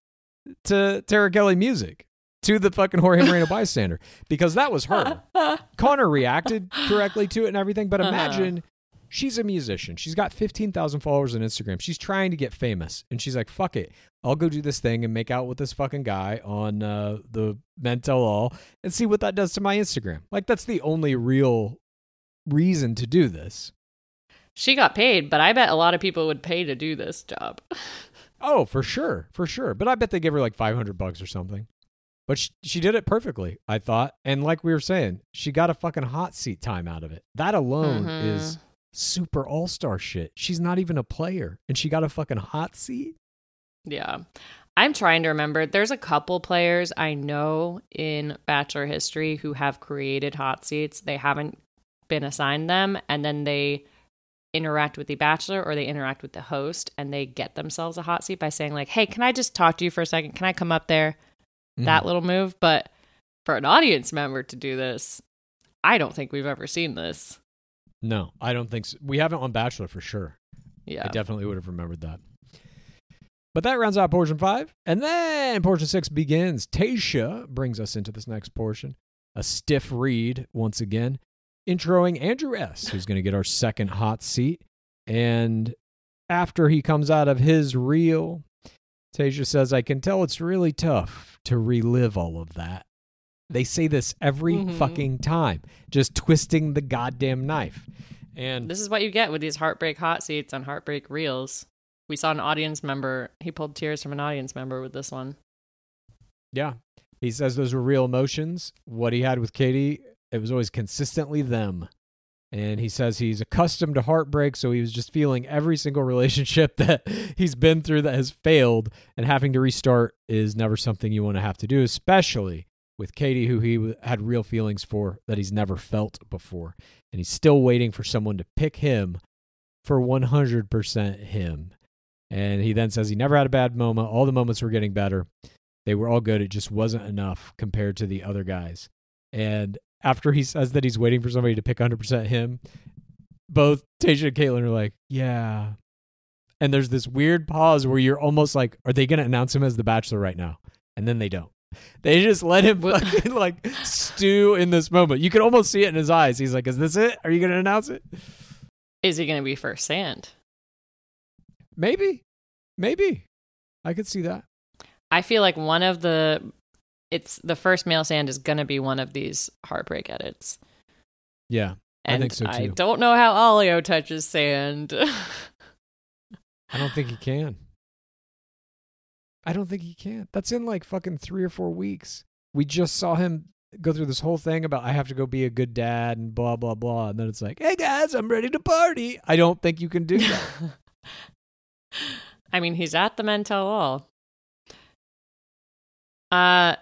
to Tara Kelly Music to the fucking Jorge [laughs] Moreno bystander because that was her. [laughs] Connor reacted correctly to it and everything, but Uh-huh. imagine she's a musician. She's got 15,000 followers on Instagram. She's trying to get famous. And she's like, fuck it. I'll go do this thing and make out with this fucking guy on uh, the Men Tell All and see what that does to my Instagram. Like, that's the only real reason to do this. She got paid, but I bet a lot of people would pay to do this job. [laughs] Oh, for sure, for sure. But I bet they give her like 500 bucks or something. But she, she did it perfectly, I thought. And like we were saying, she got a fucking hot seat time out of it. That alone Mhm. is super all star shit. She's not even a player, and she got a fucking hot seat. Yeah. I'm trying to remember. There's a couple players I know in Bachelor history who have created hot seats. They haven't been assigned them, and then they interact with the Bachelor or they interact with the host and they get themselves a hot seat by saying, like, hey, can I just talk to you for a second? Can I come up there? Mm-hmm. That little move. But for an audience member to do this, I don't think we've ever seen this. No, I don't think so. We haven't on Bachelor for sure. Yeah. I definitely would have remembered that. But that rounds out portion five. And then portion six begins. Tayshia brings us into this next portion. A stiff read once again, introing Andrew S., who's going to get our second hot seat. And after he comes out of his reel, Tayshia says, I can tell it's really tough to relive all of that. They say this every Mhm. fucking time, just twisting the goddamn knife. And This is what you get with these heartbreak hot seats on heartbreak reels. We saw an audience member. He pulled tears from an audience member with this one. Yeah. He says those were real emotions. What he had with Katie, it was always consistently them. And he says he's accustomed to heartbreak, so he was just feeling every single relationship [laughs] that he's been through that has failed, and having to restart is never something you want to have to do, especially with Katie, who he had real feelings for that he's never felt before. And he's still waiting for someone to pick him for 100% him. And he then says he never had a bad moment. All the moments were getting better. They were all good. It just wasn't enough compared to the other guys. And after he says that he's waiting for somebody to pick 100% him, both Tayshia and Kaitlyn are like, yeah. And there's this weird pause where you're almost like, are they going to announce him as the bachelor right now? And then they don't. They just let him fucking [laughs] like stew in this moment. You can almost see it in his eyes. He's like, is this it? Are you going to announce it? Is he going to be first sand? Maybe. Maybe. I could see that. I feel like one of the it's the first male sand is going to be one of these heartbreak edits. Yeah. I And think so, I don't know how Allio touches sand. [laughs] I don't think he can. I don't think he can. That's in like fucking three or four weeks. We just saw him go through this whole thing about I have to go be a good dad and blah blah blah, and then it's like, hey guys, I'm ready to party. I don't think you can do that. [laughs] I mean, he's at the men tell all. Uh,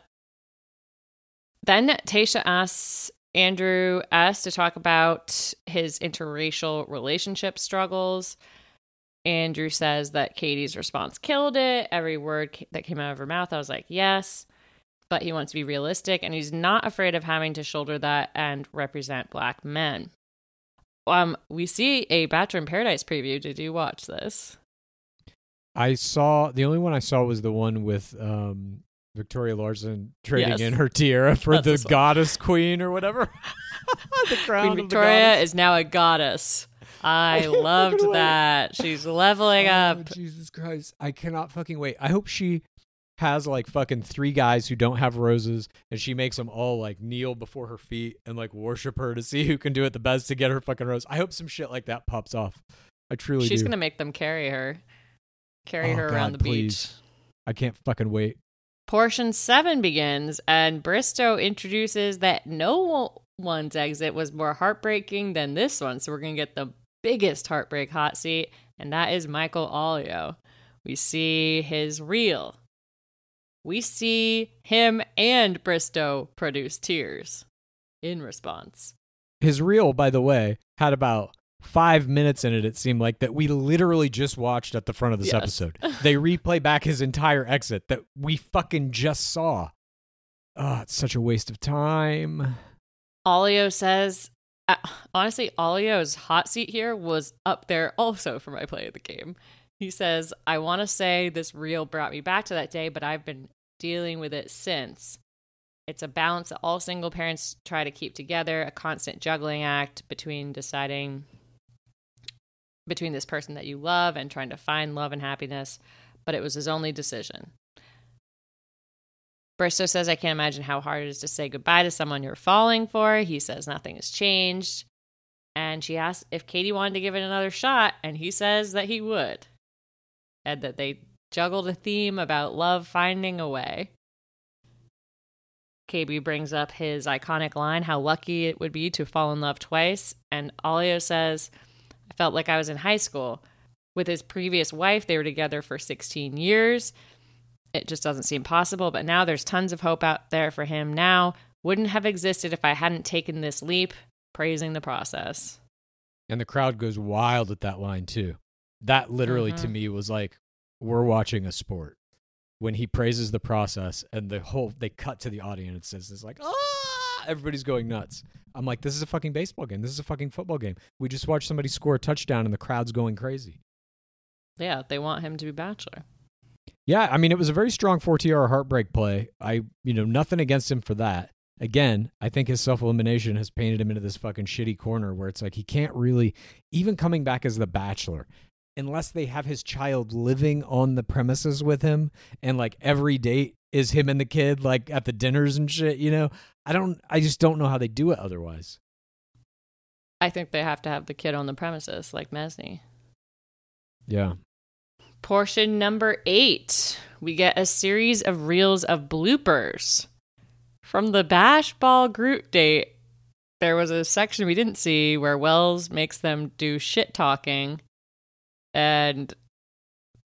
then Tayshia asks Andrew S to talk about his interracial relationship struggles. Andrew says that Katie's response killed it. Every word that came out of her mouth, I was like, yes. But he wants to be realistic and he's not afraid of having to shoulder that and represent black men. Um, we see a Bachelor in Paradise preview. Did you watch this? I saw the only one I saw was the one with um, Victoria Larson trading Yes. in her tiara [laughs] for That's the this one. goddess queen or whatever. [laughs] the crown Queen Victoria goddess. is now a goddess. I [laughs] loved that. She's leveling Oh, up. Jesus Christ. I cannot fucking wait. I hope she has like fucking three guys who don't have roses and she makes them all like kneel before her feet and like worship her to see who can do it the best to get her fucking rose. I hope some shit like that pops off. I truly She's do. gonna make them carry her, carry Oh, her around God, the please. beach. I can't fucking wait. Portion seven begins, and Bristowe introduces that no one's exit was more heartbreaking than this one. So we're gonna get the biggest heartbreak hot seat, and that is Michael Allio. We see his reel. We see him and Bristowe produce tears in response. His reel, by the way, had about five minutes in it, it seemed like, that we literally just watched at the front of this Yes. episode. [laughs] They replay back his entire exit that we fucking just saw. Oh, it's such a waste of time. Allio says, uh, honestly, Allio's hot seat here was up there also for my play of the game. He says, I want to say this reel brought me back to that day, but I've been dealing with it since. It's a balance that all single parents try to keep together, a constant juggling act between deciding between this person that you love and trying to find love and happiness, but it was his only decision. Bristowe says, I can't imagine how hard it is to say goodbye to someone you're falling for. He says nothing has changed. And she asks if Katie wanted to give it another shot, and he says that he would. And that they juggled a theme about love finding a way. KB brings up his iconic line, how lucky it would be to fall in love twice. And Allio says, I felt like I was in high school. With his previous wife, they were together for 16 years it just doesn't seem possible. But now there's tons of hope out there for him now. Wouldn't have existed if I hadn't taken this leap, praising the process. And the crowd goes wild at that line too. That literally to Mhm. me was like we're watching a sport. When he praises the process and the whole they cut to the audience and says, it's like, ah everybody's going nuts. I'm like, this is a fucking baseball game. This is a fucking football game. We just watched somebody score a touchdown and the crowd's going crazy. Yeah, they want him to be Bachelor. Yeah, I mean it was a very strong 4TR heartbreak play. I you know, nothing against him for that. Again, I think his self-elimination has painted him into this fucking shitty corner where it's like he can't really even coming back as the bachelor unless they have his child living on the premises with him and like every date is him and the kid like at the dinners and shit, you know. I don't I just don't know how they do it otherwise. I think they have to have the kid on the premises, like Mesnick. Yeah. Portion number eight, we get a series of reels of bloopers. From the Bash Ball group date, there was a section we didn't see where Wells makes them do shit talking, and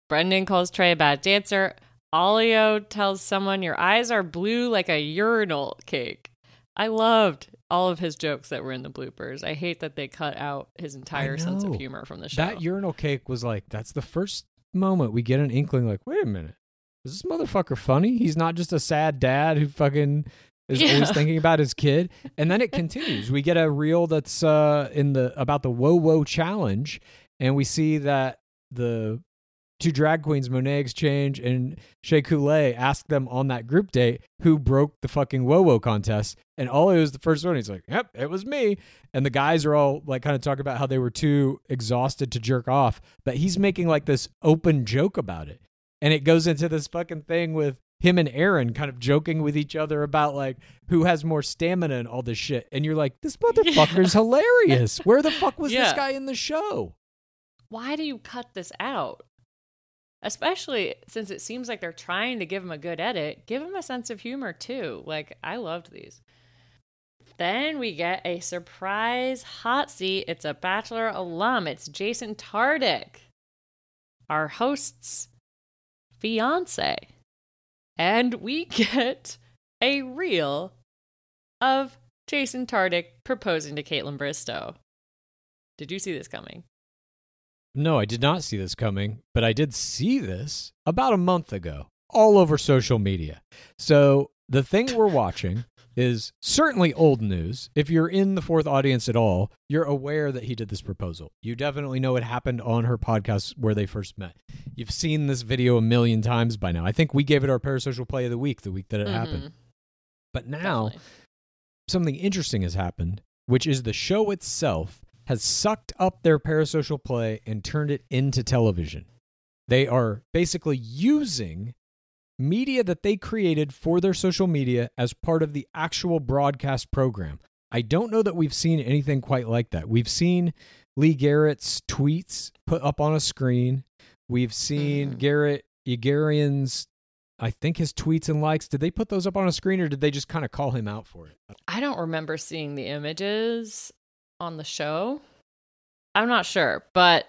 Brendan calls Tre a bad dancer. Allio tells someone, Your eyes are blue like a urinal cake. I loved all of his jokes that were in the bloopers. I hate that they cut out his entire sense of humor from the show. That urinal cake was like that's the first moment we get an inkling like, wait a minute. Is this motherfucker funny? He's not just a sad dad who fucking is Yeah. always thinking about his kid. And then it [laughs] continues. We get a reel that's uh in the about the whoa whoa challenge, and we see that the two drag queens, Monét X Change and Shea Coulee, asked them on that group date who broke the fucking whoa whoa contest. And Ollie was the first one. He's like, Yep, it was me. And the guys are all like kind of talking about how they were too exhausted to jerk off. But he's making like this open joke about it. And it goes into this fucking thing with him and Aaron kind of joking with each other about like who has more stamina and all this shit. And you're like, this motherfucker's [laughs] hilarious. Where the fuck was this guy in the show? Why do you cut this out? Especially since it seems like they're trying to give him a good edit. Give him a sense of humor too. Like I loved these. Then we get a surprise hot seat. It's a Bachelor alum. It's Jason Tartick, our host's fiance. And we [laughs] get a reel of Jason Tartick proposing to Kaitlyn Bristowe. Did you see this coming? No, I did not see this coming, but I did see this about a month ago all over social media. So the thing we're watching is certainly old news. If you're in the fourth audience at all, you're aware that he did this proposal. You definitely know it happened on her podcast where they first met. You've seen this video a million times by now. I think we gave it our parasocial play of the week the week that it happened. Mhm, But now definitely. something interesting has happened, which is the show itself has sucked up their parasocial play and turned it into television. They are basically using media that they created for their social media as part of the actual broadcast program. I don't know that we've seen anything quite like that. We've seen Lee Garrett's tweets put up on a screen. We've seen Mhm. Garrett Yrigoyen's, I think his tweets and likes. Did they put those up on a screen or did they just kind of call him out for it? I don't remember seeing the images on the show. I'm not sure, but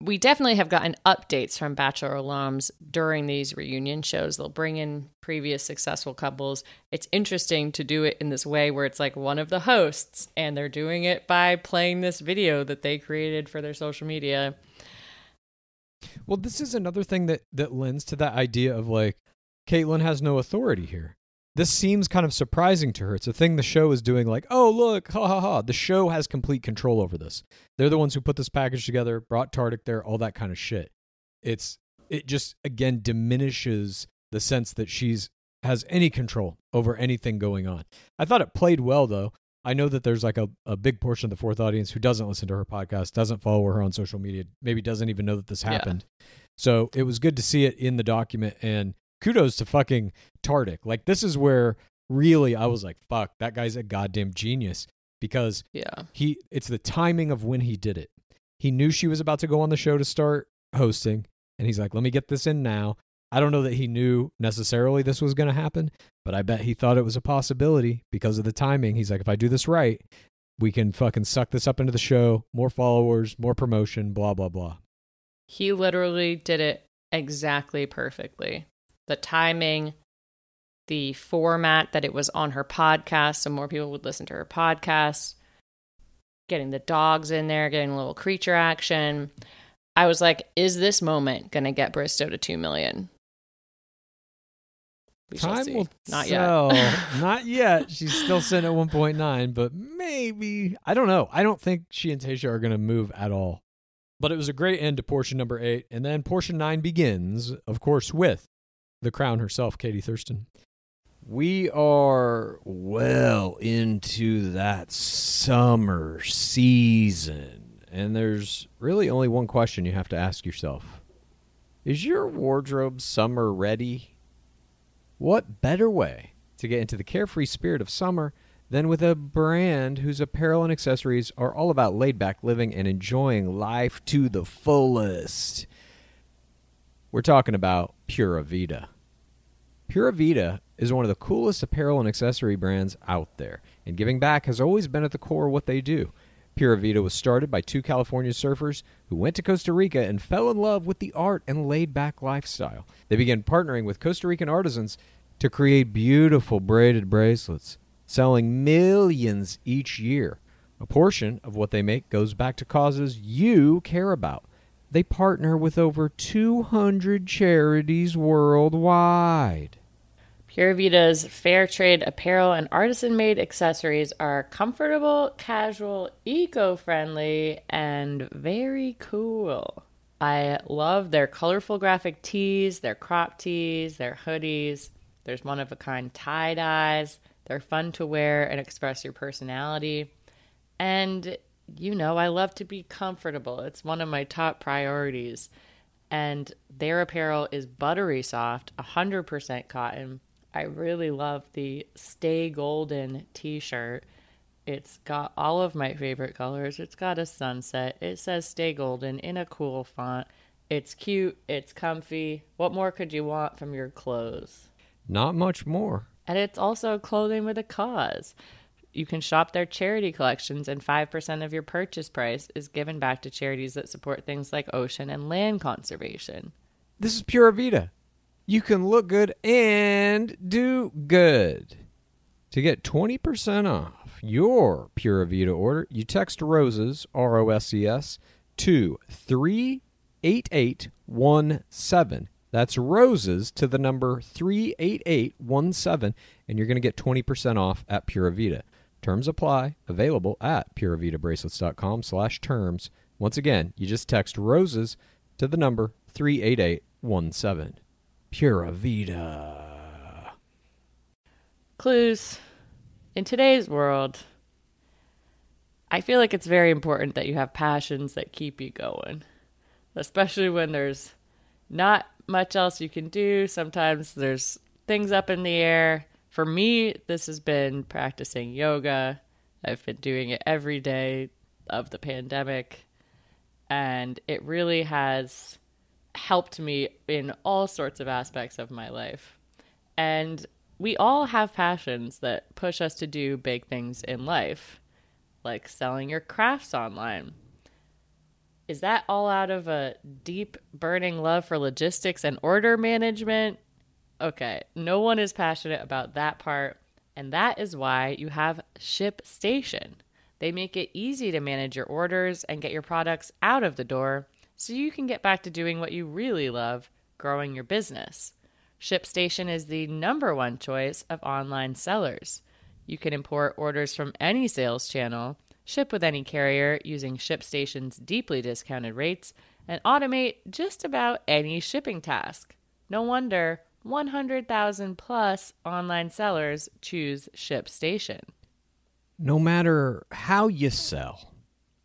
we definitely have gotten updates from Bachelor alums during these reunion shows. They'll bring in previous successful couples. It's interesting to do it in this way where it's like one of the hosts and they're doing it by playing this video that they created for their social media. Well, this is another thing that that lends to that idea of like Kaitlyn has no authority here. This seems kind of surprising to her. It's a thing the show is doing, like, oh look, ha ha ha. The show has complete control over this. They're the ones who put this package together, brought Tartick there, all that kind of shit. It's it just again diminishes the sense that she's has any control over anything going on. I thought it played well though. I know that there's like a, a big portion of the fourth audience who doesn't listen to her podcast, doesn't follow her on social media, maybe doesn't even know that this Yeah. happened. So it was good to see it in the document and kudos to fucking Tartick. Like this is where really I was like, fuck, that guy's a goddamn genius because Yeah. he it's the timing of when he did it. He knew she was about to go on the show to start hosting and he's like, "Let me get this in now." I don't know that he knew necessarily this was going to happen, but I bet he thought it was a possibility because of the timing. He's like, "If I do this right, we can fucking suck this up into the show, more followers, more promotion, blah blah blah." He literally did it exactly perfectly. The timing, the format that it was on her podcast, so more people would listen to her podcast, getting the dogs in there, getting a little creature action. I was like, is this moment going to get Bristowe to 2 million? We Time will Not tell. yet. [laughs] Not yet. She's still sitting at 1.9, but maybe. I don't know. I don't think she and Tayshia are going to move at all. But it was a great end to portion number eight. And then portion nine begins, of course, with the crown herself, Katie Thurston. We are well into that summer season. And there's really only one question you have to ask yourself Is your wardrobe summer ready? What better way to get into the carefree spirit of summer than with a brand whose apparel and accessories are all about laid back living and enjoying life to the fullest? We're talking about Pura Vida. Pura Vida is one of the coolest apparel and accessory brands out there, and giving back has always been at the core of what they do. Pura Vida was started by two California surfers who went to Costa Rica and fell in love with the art and laid back lifestyle. They began partnering with Costa Rican artisans to create beautiful braided bracelets, selling millions each year. A portion of what they make goes back to causes you care about. They partner with over 200 charities worldwide. Pura Vida's fair trade apparel and artisan made accessories are comfortable, casual, eco friendly, and very cool. I love their colorful graphic tees, their crop tees, their hoodies. There's one of a kind tie dyes. They're fun to wear and express your personality. And, you know, I love to be comfortable. It's one of my top priorities. And their apparel is buttery soft, 100% cotton. I really love the Stay Golden t shirt. It's got all of my favorite colors. It's got a sunset. It says Stay Golden in a cool font. It's cute. It's comfy. What more could you want from your clothes? Not much more. And it's also clothing with a cause. You can shop their charity collections, and 5% of your purchase price is given back to charities that support things like ocean and land conservation. This is Pura Vida. You can look good and do good. To get 20% off your Pura Vida order, you text ROSES, R O S E S, to 38817. That's ROSES to the number 38817, and you're going to get 20% off at Pura Vida. Terms apply. Available at puravidabracelets.com slash terms. Once again, you just text ROSES to the number 38817. Pura Vida. Clues. In today's world, I feel like it's very important that you have passions that keep you going, especially when there's not much else you can do. Sometimes there's things up in the air. For me, this has been practicing yoga. I've been doing it every day of the pandemic, and it really has helped me in all sorts of aspects of my life. And we all have passions that push us to do big things in life, like selling your crafts online. Is that all out of a deep, burning love for logistics and order management? Okay, no one is passionate about that part, and that is why you have ShipStation. They make it easy to manage your orders and get your products out of the door so you can get back to doing what you really love growing your business. ShipStation is the number one choice of online sellers. You can import orders from any sales channel, ship with any carrier using ShipStation's deeply discounted rates, and automate just about any shipping task. No wonder 100,000 plus online sellers choose ShipStation. no matter how you sell,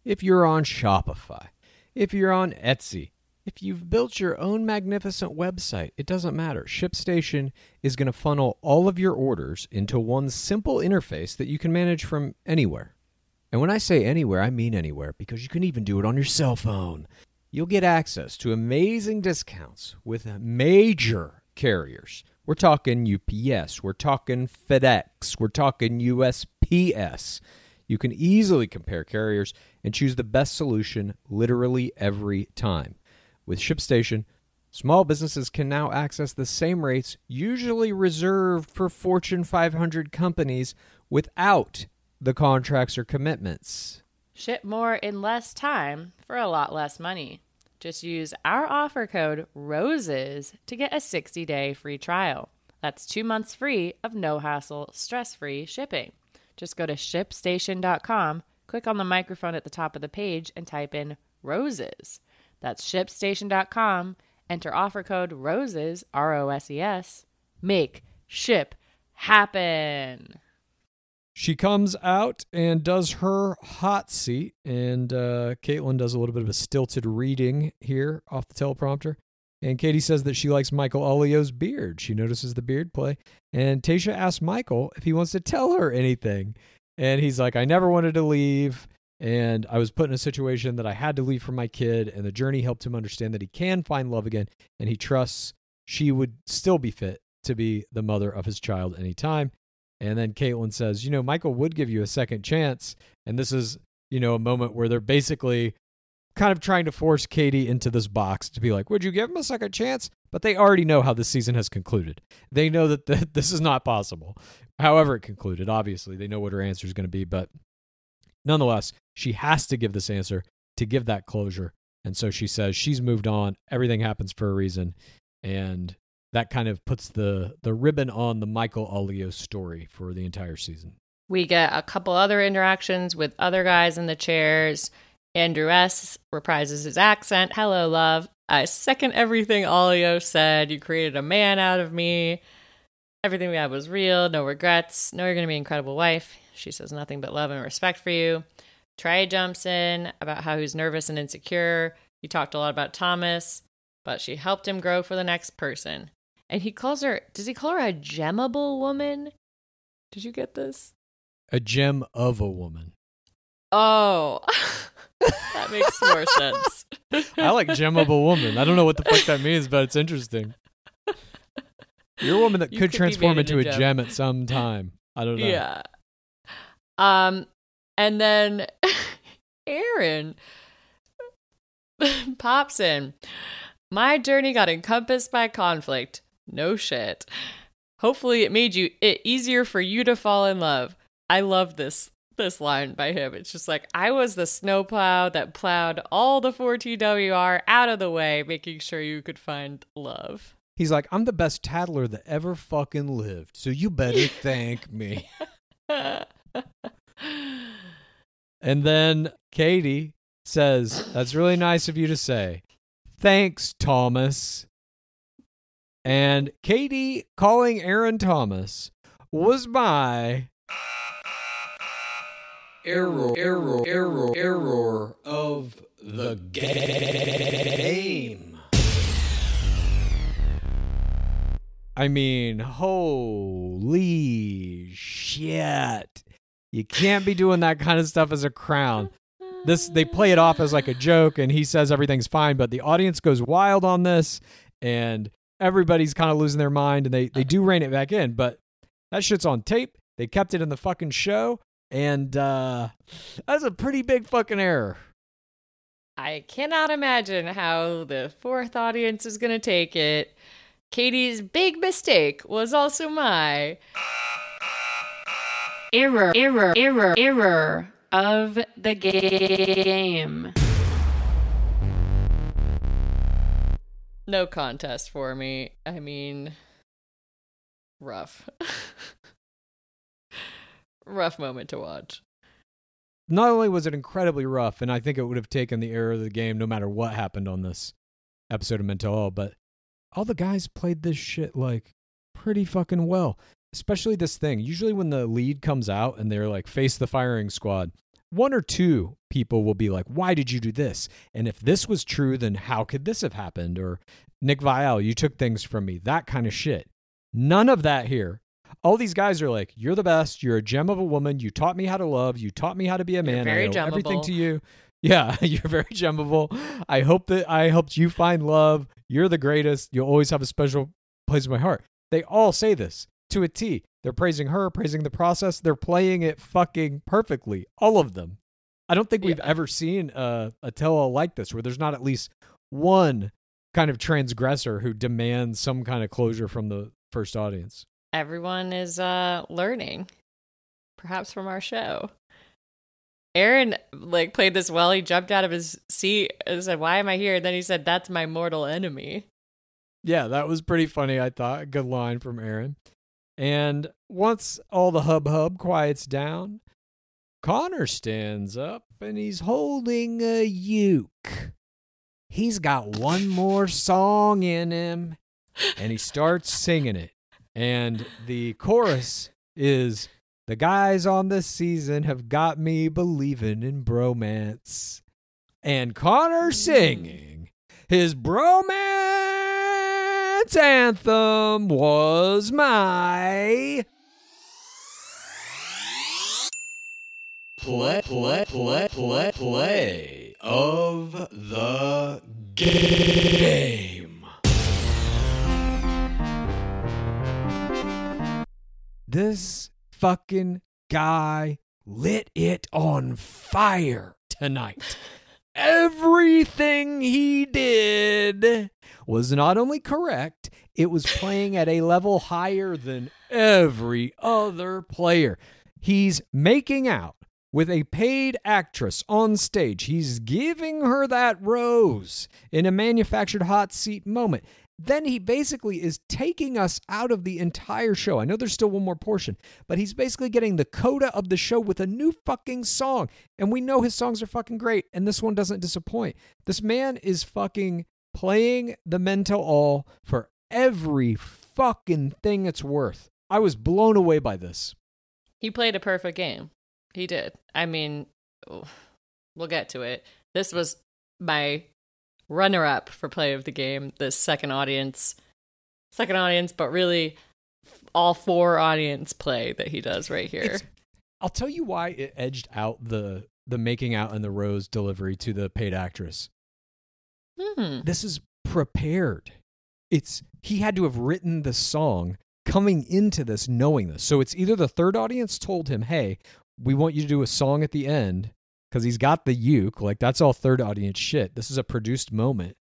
if you're on Shopify, if you're on Etsy, if you've built your own magnificent website, it doesn't matter. ShipStation is going to funnel all of your orders into one simple interface that you can manage from anywhere. And when I say anywhere, I mean anywhere because you can even do it on your cell phone. You'll get access to amazing discounts with a major carriers. We're talking UPS, we're talking FedEx, we're talking USPS. You can easily compare carriers and choose the best solution literally every time. With ShipStation, small businesses can now access the same rates usually reserved for Fortune 500 companies without the contracts or commitments. Ship more in less time for a lot less money. Just use our offer code ROSES to get a 60 day free trial. That's two months free of no hassle, stress free shipping. Just go to shipstation.com, click on the microphone at the top of the page, and type in ROSES. That's shipstation.com, enter offer code ROSES, R O S E S. Make ship happen. She comes out and does her hot seat, and uh, Kaitlyn does a little bit of a stilted reading here off the teleprompter. And Katie says that she likes Michael Allio's beard. She notices the beard play. And Tayshia asks Michael if he wants to tell her anything. And he's like, I never wanted to leave. And I was put in a situation that I had to leave for my kid. And the journey helped him understand that he can find love again. And he trusts she would still be fit to be the mother of his child anytime. And then Kaitlyn says, you know, Michael would give you a second chance. And this is, you know, a moment where they're basically kind of trying to force Katie into this box to be like, would you give him a second chance? But they already know how the season has concluded. They know that th- [laughs] this is not possible. However, it concluded, obviously, they know what her answer is going to be. But nonetheless, she has to give this answer to give that closure. And so she says she's moved on. Everything happens for a reason. And that kind of puts the, the ribbon on the Michael Allio story for the entire season. We get a couple other interactions with other guys in the chairs. Andrew S. reprises his accent. Hello, love. I second everything Allio said. You created a man out of me. Everything we had was real. No regrets. Know you're going to be an incredible wife. She says nothing but love and respect for you. Tre jumps in about how he's nervous and insecure. He talked a lot about Thomas, but she helped him grow for the next person. And he calls her, does he call her a gemmable woman? Did you get this? A gem of a woman. Oh, [laughs] that makes more sense. I like gemmable woman. I don't know what the fuck that means, but it's interesting. You're a woman that could could transform into into a a gem. gem. at some time. I don't know. Yeah. Um, and then [laughs] Aaron pops in. My journey got encompassed by conflict. No shit. Hopefully, it made you it easier for you to fall in love. I love this this line by him. It's just like I was the snowplow that plowed all the 4TWR out of the way, making sure you could find love. He's like, I'm the best tattler that ever fucking lived, so you better [laughs] thank me. [laughs] And then Katie says, That's really nice of you to say. Thanks, Thomas. And Katie calling Aaron Thomas was my error, error, error, error of the game. I mean, holy shit. You can't be doing that kind of stuff as a crown. This they play it off as like a joke and he says everything's fine, but the audience goes wild on this and everybody's kind of losing their mind and they they do rein it back in, but that shit's on tape. They kept it in the fucking show and uh that's a pretty big fucking error. I cannot imagine how the fourth audience is going to take it. Katie's big mistake was also my error, error, error, error of the game. No contest for me. I mean, rough. [laughs] rough moment to watch. Not only was it incredibly rough, and I think it would have taken the error of the game no matter what happened on this episode of Men Tell All, but all the guys played this shit like pretty fucking well. Especially this thing. Usually when the lead comes out and they're like face the firing squad, one or two people will be like, "Why did you do this?" And if this was true, then how could this have happened? Or Nick Viall, you took things from me. That kind of shit. None of that here. All these guys are like, "You're the best. You're a gem of a woman. You taught me how to love. You taught me how to be a man. very I owe everything to you." [laughs] Yeah, [laughs] you're very gemmable. I hope that I helped you find love. You're the greatest. You'll always have a special place in my heart. They all say this to a T. They're praising her, praising the process. They're playing it fucking perfectly. All of them. I don't think we've Yeah. ever seen a, a tell like this where there's not at least one kind of transgressor who demands some kind of closure from the first audience. Everyone is uh learning perhaps from our show. Aaron like played this well. He jumped out of his seat and said, "Why am I here?" And then he said, "That's my mortal enemy." Yeah, that was pretty funny, I thought. Good line from Aaron. And once all the hub hub quiets down, Connor stands up and he's holding a uke. He's got one more song in him and he starts singing it. And the chorus is The guys on this season have got me believing in bromance. And Connor singing his bromance anthem was my play play play play play of the game. This fucking guy lit it on fire tonight. [laughs] Everything he did was not only correct, it was playing at a level higher than every other player. He's making out with a paid actress on stage. He's giving her that rose in a manufactured hot seat moment. Then he basically is taking us out of the entire show. I know there's still one more portion, but he's basically getting the coda of the show with a new fucking song. And we know his songs are fucking great, and this one doesn't disappoint. This man is fucking playing the Men Tell All for every fucking thing it's worth. I was blown away by this. He played a perfect game. He did. I mean, we'll get to it. This was my runner up for play of the game, the second audience. Second audience, but really all four audience play that he does right here. It's- I'll tell you why it edged out the the making out and the rose delivery to the paid actress. Hmm. This is prepared. It's he had to have written the song coming into this knowing this. So it's either the third audience told him, "Hey, we want you to do a song at the end," because he's got the uke. Like that's all third audience shit. This is a produced moment.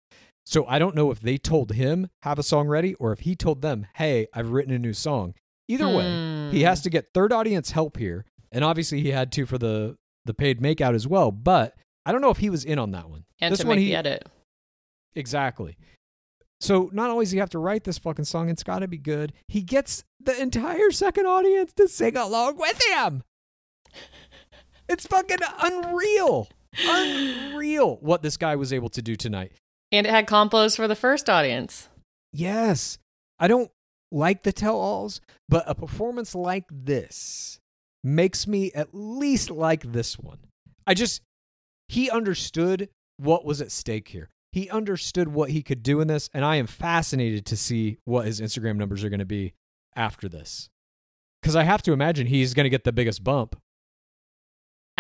So I don't know if they told him have a song ready or if he told them, "Hey, I've written a new song." Either way, he Hmm. has to get third audience help here, and obviously he had to for the the paid makeout as well. But I don't know if he was in on that one. and this to one make he the edit. exactly. So not only does he have to write this fucking song, it's got to be good. He gets the entire second audience to sing along with him. It's fucking unreal, unreal what this guy was able to do tonight. And it had compos for the first audience. Yes. I don't like the tell alls, but a performance like this makes me at least like this one. I just, he understood what was at stake here. He understood what he could do in this, and I am fascinated to see what his Instagram numbers are going to be after this. Because I have to imagine he's going to get the biggest bump.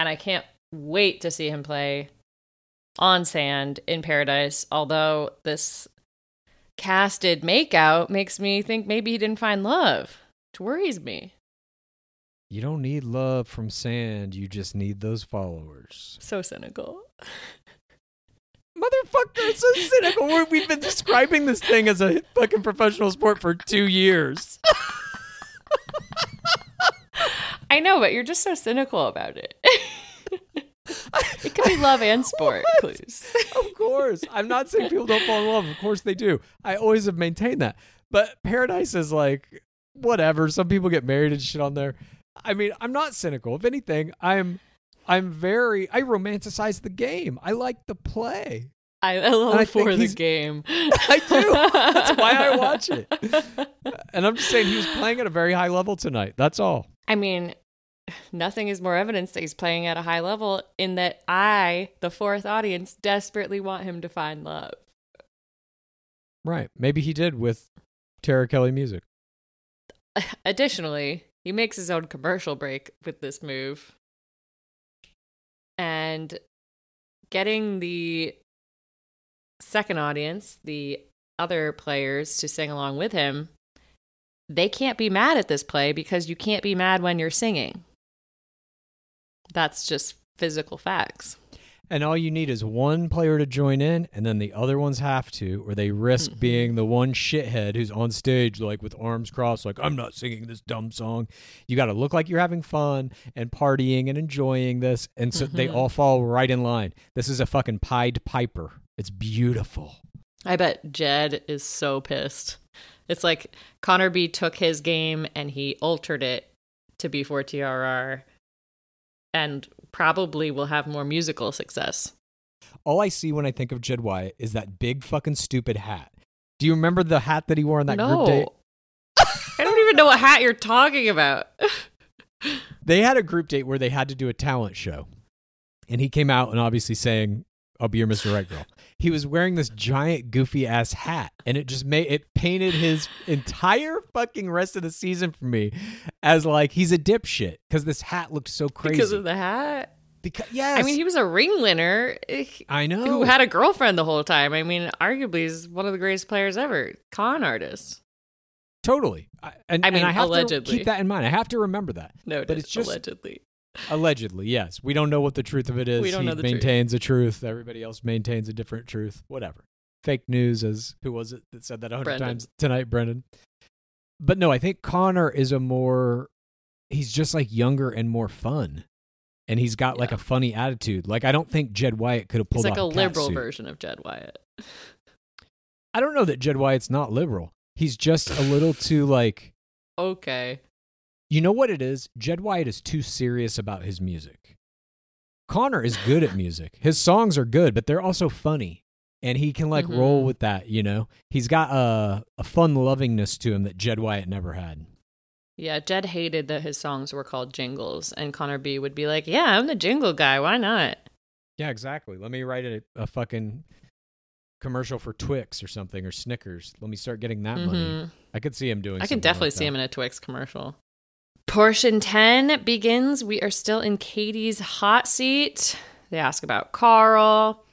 And I can't wait to see him play on sand in paradise. Although this casted makeout makes me think maybe he didn't find love. It worries me. You don't need love from sand, you just need those followers. So cynical. [laughs] Motherfucker, it's so cynical. We've been describing this thing as a fucking professional sport for two years. [laughs] I know, but you're just so cynical about it. [laughs] it could be love and sport, please. of course. I'm not saying people don't fall in love. Of course they do. I always have maintained that. But paradise is like whatever. Some people get married and shit on there. I mean, I'm not cynical. If anything, I'm I'm very I romanticize the game. I like the play. I, I love for the game. I do. That's why I watch it. [laughs] And I'm just saying he was playing at a very high level tonight. That's all. I mean, nothing is more evidence that he's playing at a high level in that I, the fourth audience, desperately want him to find love. Right. Maybe he did with Tara Kelly music. [laughs] Additionally, he makes his own commercial break with this move. And getting the second audience, the other players, to sing along with him, they can't be mad at this play because you can't be mad when you're singing. That's just physical facts. And all you need is one player to join in, and then the other ones have to, or they risk Mhm. being the one shithead who's on stage, like with arms crossed, like, I'm not singing this dumb song. You got to look like you're having fun and partying and enjoying this. And so they Mhm. all fall right in line. This is a fucking Pied Piper. It's beautiful. I bet Jed is so pissed. It's like Connor B took his game and he altered it to be for TRR and probably will have more musical success. All I see when I think of Jed Wyatt is that big fucking stupid hat. Do you remember the hat that he wore on that no. group date? [laughs] I don't even know what hat you're talking about. they had a group date where they had to do a talent show. And he came out and obviously saying, I'll be your Mr. Right Girl. He was wearing this giant goofy ass hat and it just made it painted his entire fucking rest of the season for me as like he's a dipshit because this hat looked so crazy. because of the hat. Because yes. I mean, he was a ring winner eh, I know. who had a girlfriend the whole time. I mean, arguably is one of the greatest players ever. Con artist. totally. I, and, I and mean, I have allegedly. to keep that in mind. I have to remember that. No, But it's just- allegedly. Allegedly, yes. We don't know what the truth of it is. We don't he know the truth. maintains a truth. Everybody else maintains a different truth. Whatever. Fake news, as who was it that said that a hundred times tonight, Brendan? But no, I think Connor is a more. He's just like younger and more fun, and he's got like a funny attitude. Like I don't think Jed Wyatt could have He's pulled like a cat liberal suit. version of Jed Wyatt. I don't know that Jed Wyatt's not liberal. He's just a little too like. Okay. You know what it is? Jed Wyatt is too serious about his music. Connor is good at music. His songs are good, but they're also funny. And he can like roll Mhm. with that, you know? He's got a, a fun lovingness to him that Jed Wyatt never had. Yeah, Jed hated that his songs were called jingles, and Connor B would be like, "Yeah, I'm the jingle guy. Why not?" Yeah, exactly. Let me write a, a fucking commercial for Twix or something or Snickers. Let me start getting that money. Mhm. I could see him doing I can definitely like see him in a Twix commercial. Portion 10 begins. We are still in Katie's hot seat. They ask about Karl.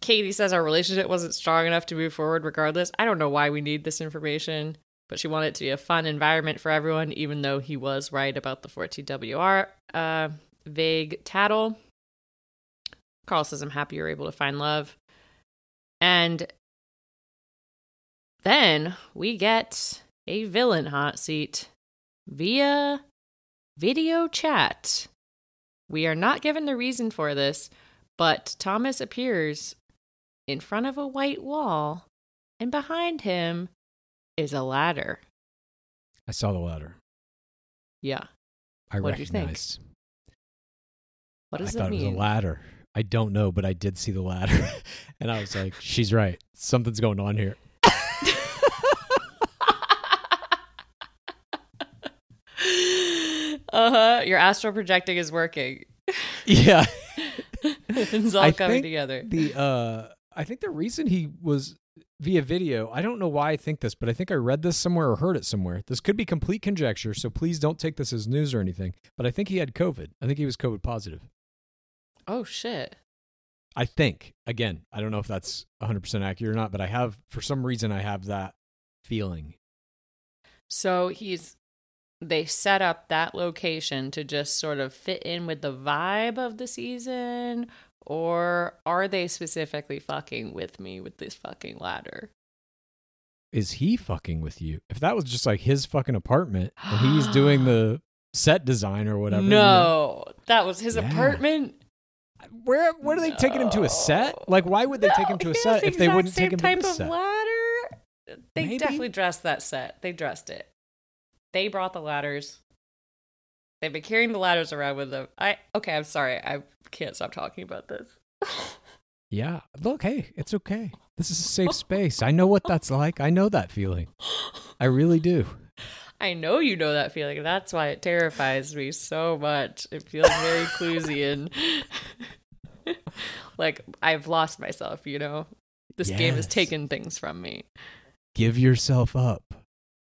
Katie says our relationship wasn't strong enough to move forward regardless. I don't know why we need this information, but she wanted it to be a fun environment for everyone, even though he was right about the 14WR uh, vague tattle. Karl says, I'm happy you're able to find love. And then we get a villain hot seat via video chat. We are not given the reason for this, but Thomas appears in front of a white wall, and behind him is a ladder. I saw the ladder. Yeah. I think? recognized. What does I it thought it was a ladder. I don't know, but I did see the ladder. [laughs] and I was like, she's right. Something's going on here. Uh huh. Your astral projecting is working. [laughs] Yeah. [laughs] it's all I coming think together. The uh I think the reason he was via video, I don't know why I think this, but I think I read this somewhere or heard it somewhere. This could be complete conjecture, so please don't take this as news or anything. But I think he had COVID. I think he was COVID positive. Oh shit. I think. Again, I don't know if that's 100% accurate or not, but I have for some reason I have that feeling. So he's they set up that location to just sort of fit in with the vibe of the season or are they specifically fucking with me with this fucking ladder? Is he fucking with you? If that was just like his fucking apartment [gasps] and he's doing the set design or whatever. No, that was his Yeah. apartment. Where where are they taking him to a set? Like why would they take him to a set if they wouldn't same take him type to of set? ladder. They Maybe. definitely dressed that set. They dressed it. They brought the ladders. They've been carrying the ladders around with them. I okay. I'm sorry. I can't stop talking about this. [laughs] Yeah. Look, hey, it's okay. This is a safe [laughs] space. I know what that's like. I know that feeling. I really do. I know you know that feeling. That's why it terrifies me so much. It feels very [laughs] Clusian. like I've lost myself, you know? This game has taken things from me. Give yourself up.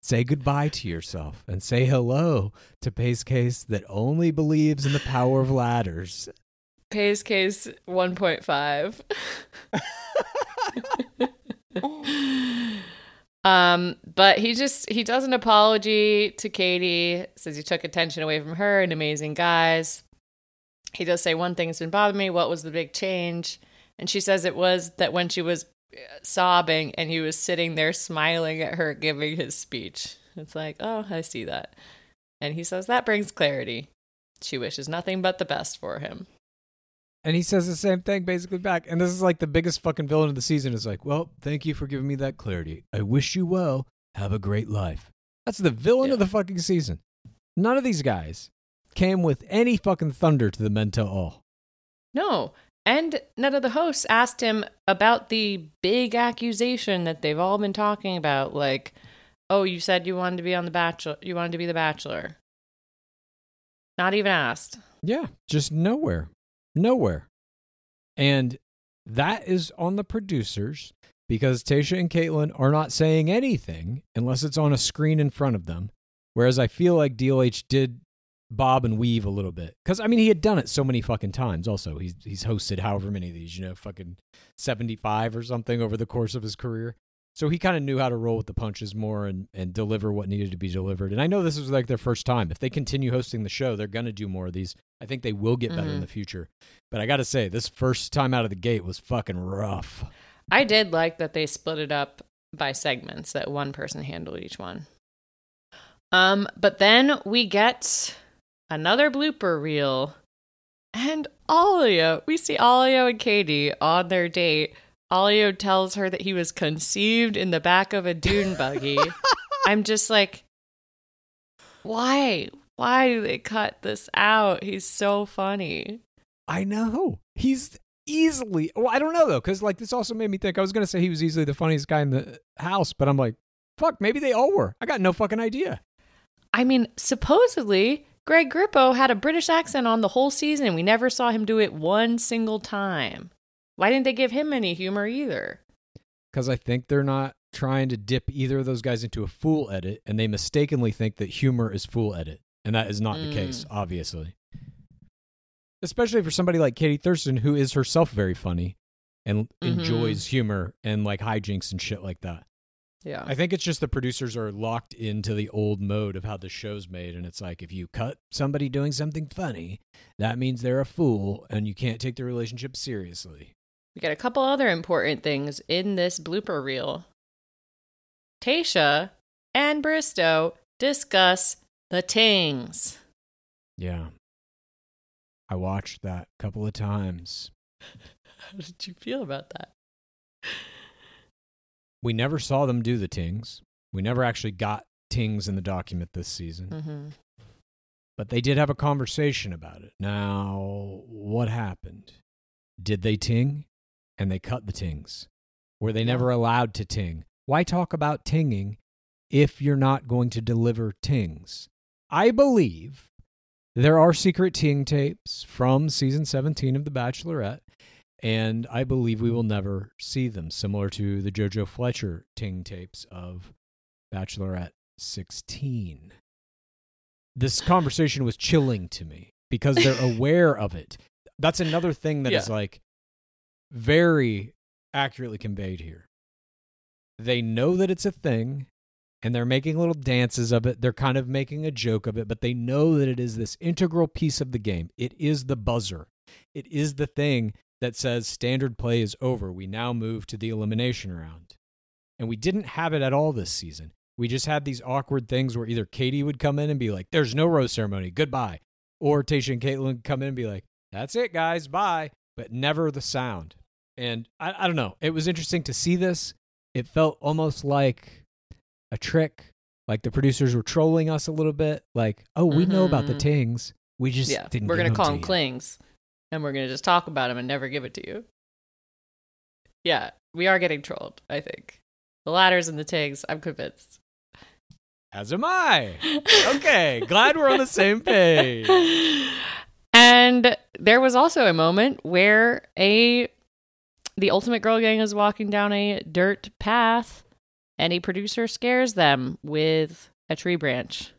Say goodbye to yourself and say hello to Pace Case that only believes in the power of ladders. Pays case 1.5. um, but he just he does an apology to Katie, says he took attention away from her and amazing guys. He does say one thing's been bothering me. What was the big change? And she says it was that when she was sobbing and he was sitting there smiling at her giving his speech. It's like, oh, I see that. And he says that brings clarity. She wishes nothing but the best for him. And he says the same thing basically back. And this is like the biggest fucking villain of the season is like, well, thank you for giving me that clarity. I wish you well. Have a great life. That's the villain of the fucking season. None of these guys came with any fucking thunder to the men tell all. No. And none of the hosts asked him about the big accusation that they've all been talking about. Like, oh, you said you wanted to be on the Bachelor. You wanted to be the Bachelor. Not even asked. Yeah, just nowhere. Nowhere. And that is on the producers because Tayshia and Kaitlyn are not saying anything unless it's on a screen in front of them. Whereas I feel like DLH did bob and weave a little bit. Because, I mean, he had done it so many fucking times also. He's, he's hosted however many of these, you know, fucking 75 or something over the course of his career. So he kind of knew how to roll with the punches more and, and deliver what needed to be delivered. And I know this was like their first time. If they continue hosting the show, they're going to do more of these. I think they will get better in Mhm. the future. But I got to say, this first time out of the gate was fucking rough. I did like that they split it up by segments, that one person handled each one. Um, but then we get another blooper reel. And Allio, we see Allio and Katie on their date. Allio tells her that he was conceived in the back of a dune [laughs] buggy. I'm just like, why? Why do they cut this out? He's so funny. I know. He's easily, well, I don't know though, because like this also made me think I was going to say he was easily the funniest guy in the house, but I'm like, fuck, maybe they all were. I got no fucking idea. I mean, supposedly Greg Grippo had a British accent on the whole season, and we never saw him do it one single time. Why didn't they give him any humor either? because I think they're not trying to dip either of those guys into a fool edit, and they mistakenly think that humor is fool edit, and that is not the case, obviously. Especially for somebody like Katie Thurston, who is herself very funny and Mhm. enjoys humor and like hijinks and shit like that. Yeah. I think it's just the producers are locked into the old mode of how the show's made, and it's like if you cut somebody doing something funny, that means they're a fool, and you can't take the relationship seriously. We got a couple other important things in this blooper reel. Tayshia and Bristowe discuss the tings. Yeah. I watched that a couple of times. [laughs] How did you feel about that? We never saw them do the tings. We never actually got tings in the document this season, Mm-hmm. but they did have a conversation about it. Now, what happened? Did they ting? And they cut the tings. Were they never allowed to ting? Why talk about tinging if you're not going to deliver tings? I believe there are secret ting tapes from season 17 of The Bachelorette, and I believe we will never see them, similar to the JoJo Fletcher ting tapes of Bachelorette 16. This conversation was chilling to me because they're [laughs] aware of it. That's another thing that is Yeah. like very accurately conveyed here. They know that it's a thing and they're making little dances of it. They're kind of making a joke of it, but they know that it is this integral piece of the game. It is the buzzer. It is the thing that says standard play is over. We now move to the elimination round. And we didn't have it at all this season. We just had these awkward things where either Katie would come in and be like, there's no rose ceremony, goodbye. Or Tayshia and Kaitlyn would come in and be like, that's it, guys, bye. But never the sound. And I, I don't know. It was interesting to see this. It felt almost like a trick. Like the producers were trolling us a little bit. Like, oh, we know about the Mhm. tings. We just yeah, didn't. we're gonna call to them you." And we're gonna just talk about them and never give it to you. Yeah, we are getting trolled. I think the ladders and the tags. I'm convinced. As am I. [laughs] Okay, glad we're on the same page. And there was also a moment where a the Ultimate Girl Gang is walking down a dirt path, and a producer scares them with a tree branch.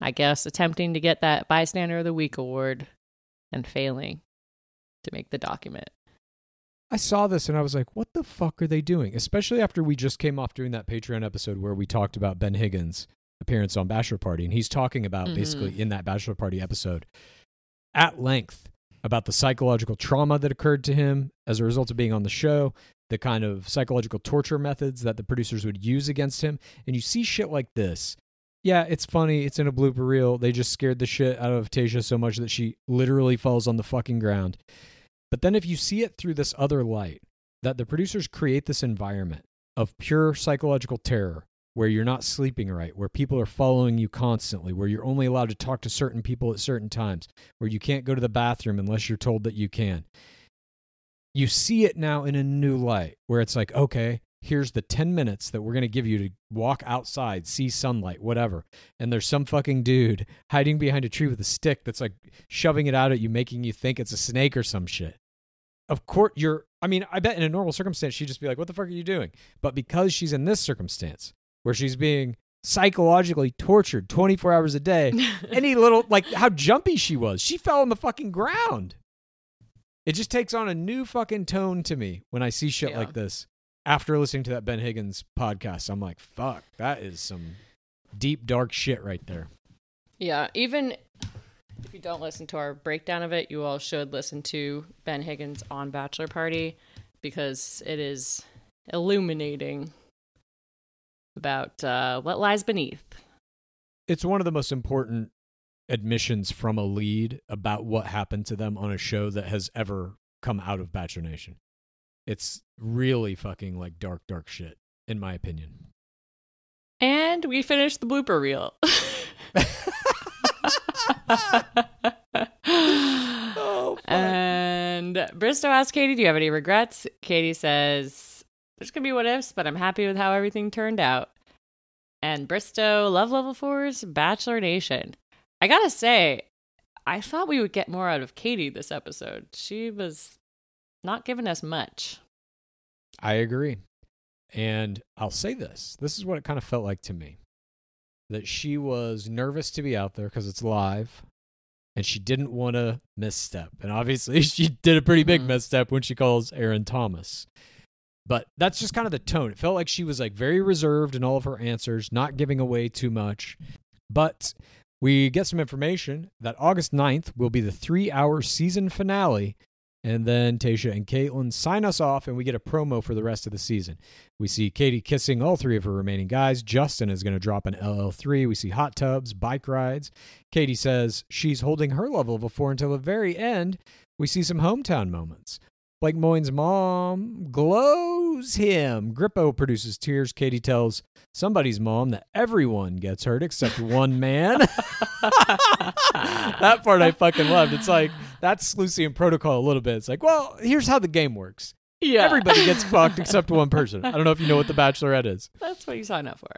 I guess attempting to get that Bystander of the Week award and failing to make the document. I saw this and I was like, what the fuck are they doing? Especially after we just came off doing that Patreon episode where we talked about Ben Higgins' appearance on Bachelor Party. And he's talking about Mhm. basically in that Bachelor Party episode at length about the psychological trauma that occurred to him as a result of being on the show, the kind of psychological torture methods that the producers would use against him. And you see shit like this. Yeah, it's funny. It's in a blooper reel. They just scared the shit out of Tayshia so much that she literally falls on the fucking ground. But then if you see it through this other light, that the producers create this environment of pure psychological terror where you're not sleeping right, where people are following you constantly, where you're only allowed to talk to certain people at certain times, where you can't go to the bathroom unless you're told that you can. You see it now in a new light where it's like, okay, here's the 10 minutes that we're going to give you to walk outside, see sunlight, whatever. And there's some fucking dude hiding behind a tree with a stick that's like shoving it out at you, making you think it's a snake or some shit of course you're i mean i bet in a normal circumstance she'd just be like what the fuck are you doing but because she's in this circumstance where she's being psychologically tortured 24 hours a day [laughs] any little like how jumpy she was she fell on the fucking ground it just takes on a new fucking tone to me when i see shit Yeah. like this after listening to that ben higgins podcast i'm like fuck that is some deep dark shit right there Yeah, even if you don't listen to our breakdown of it, you all should listen to Ben Higgins on Bachelor Party because it is illuminating about uh, what lies beneath. it's one of the most important admissions from a lead about what happened to them on a show that has ever come out of Bachelor Nation. It's really fucking like dark, dark shit, in my opinion. And we finished the blooper reel. [laughs] Oh, and Bristowe asks Katie, Do you have any regrets? Katie says, There's going to be what ifs, but I'm happy with how everything turned out. And Bristowe, Love Level 4's Bachelor Nation. I got to say, I thought we would get more out of Katie this episode. She was not giving us much. I agree. And I'll say this this is what it kind of felt like to me that she was nervous to be out there because it's live and she didn't want to misstep. And obviously, [laughs] she did a pretty big Mhm. misstep when she calls Aaron Thomas. But that's just kind of the tone. It felt like she was like very reserved in all of her answers, not giving away too much. But we get some information that August 9th will be the three hour season finale. And then Tayshia and Kaitlyn sign us off, and we get a promo for the rest of the season. We see Katie kissing all three of her remaining guys. Justin is going to drop an LL3. We see hot tubs, bike rides. Katie says she's holding her level of a four until the very end. We see some hometown moments. Blake Moynes' mom glows him. Grippo produces tears. Katie tells somebody's mom that everyone gets hurt except one man. [laughs] [laughs] that part I fucking loved. It's like that's Lucian protocol a little bit. It's like, well, here's how the game works. Yeah. Everybody gets fucked except one [laughs] person. I don't know if you know what the Bachelorette is. That's what you sign up for.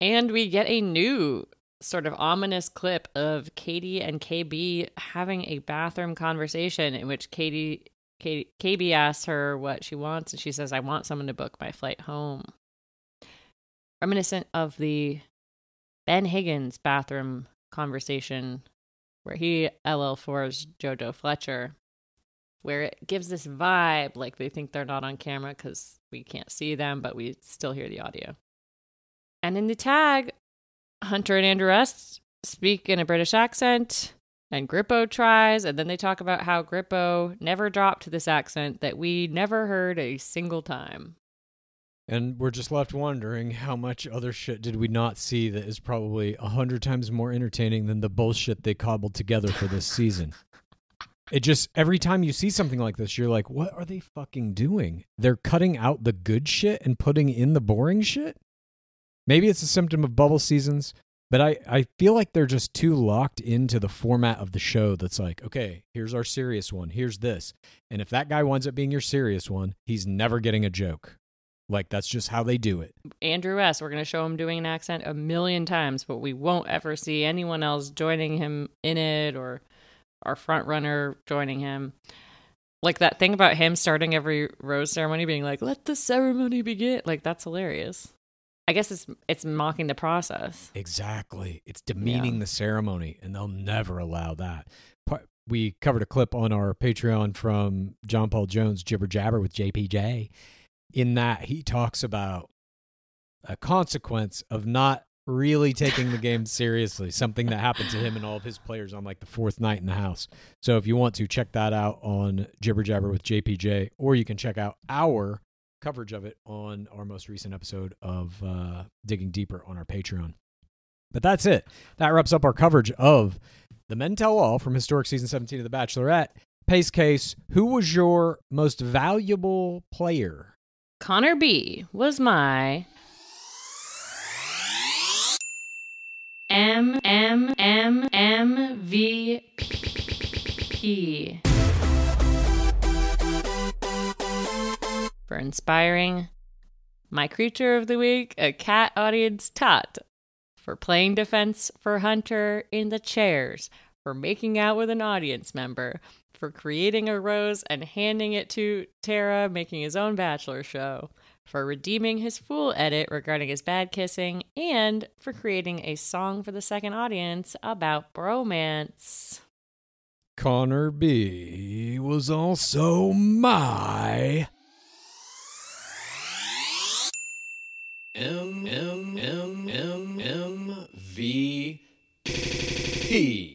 And we get a new sort of ominous clip of Katie and KB having a bathroom conversation in which Katie, Katie KB asks her what she wants and she says, "I want someone to book my flight home." Reminiscent of the Ben Higgins bathroom conversation where he LL4's JoJo Fletcher, where it gives this vibe like they think they're not on camera because we can't see them, but we still hear the audio. And in the tag, Hunter and Andrew S speak in a British accent, and Grippo tries, and then they talk about how Grippo never dropped this accent that we never heard a single time. And we're just left wondering how much other shit did we not see that is probably a hundred times more entertaining than the bullshit they cobbled together for this season. [laughs] It just every time you see something like this, you're like, what are they fucking doing? They're cutting out the good shit and putting in the boring shit? Maybe it's a symptom of bubble seasons, but I, I feel like they're just too locked into the format of the show that's like, okay, here's our serious one, here's this. And if that guy winds up being your serious one, he's never getting a joke. Like that's just how they do it. Andrew S. We're going to show him doing an accent a million times, but we won't ever see anyone else joining him in it or our front runner joining him. Like that thing about him starting every rose ceremony being like, "Let the ceremony begin." Like that's hilarious. I guess it's it's mocking the process. Exactly. It's demeaning Yeah. the ceremony, and they'll never allow that. We covered a clip on our Patreon from John Paul Jones' Jibber Jabber with JPJ. In that, he talks about a consequence of not really taking the game [laughs] seriously, something that happened to him and all of his players on like the fourth night in the house. So if you want to check that out on Jibber Jabber with JPJ, or you can check out our coverage of it on our most recent episode of uh, Digging Deeper on our Patreon. But that's it. That wraps up our coverage of the Men Tell All from historic season 17 of The Bachelorette. Pace case, who was your most valuable player? Connor B was my M M M M V P for inspiring my creature of the week, a cat audience tot for playing defense for Hunter in the chairs, for making out with an audience member, for creating a rose and handing it to Tara, making his own bachelor show, for redeeming his fool edit regarding his bad kissing, and for creating a song for the second audience about bromance. Connor B was also my M M M M M V P.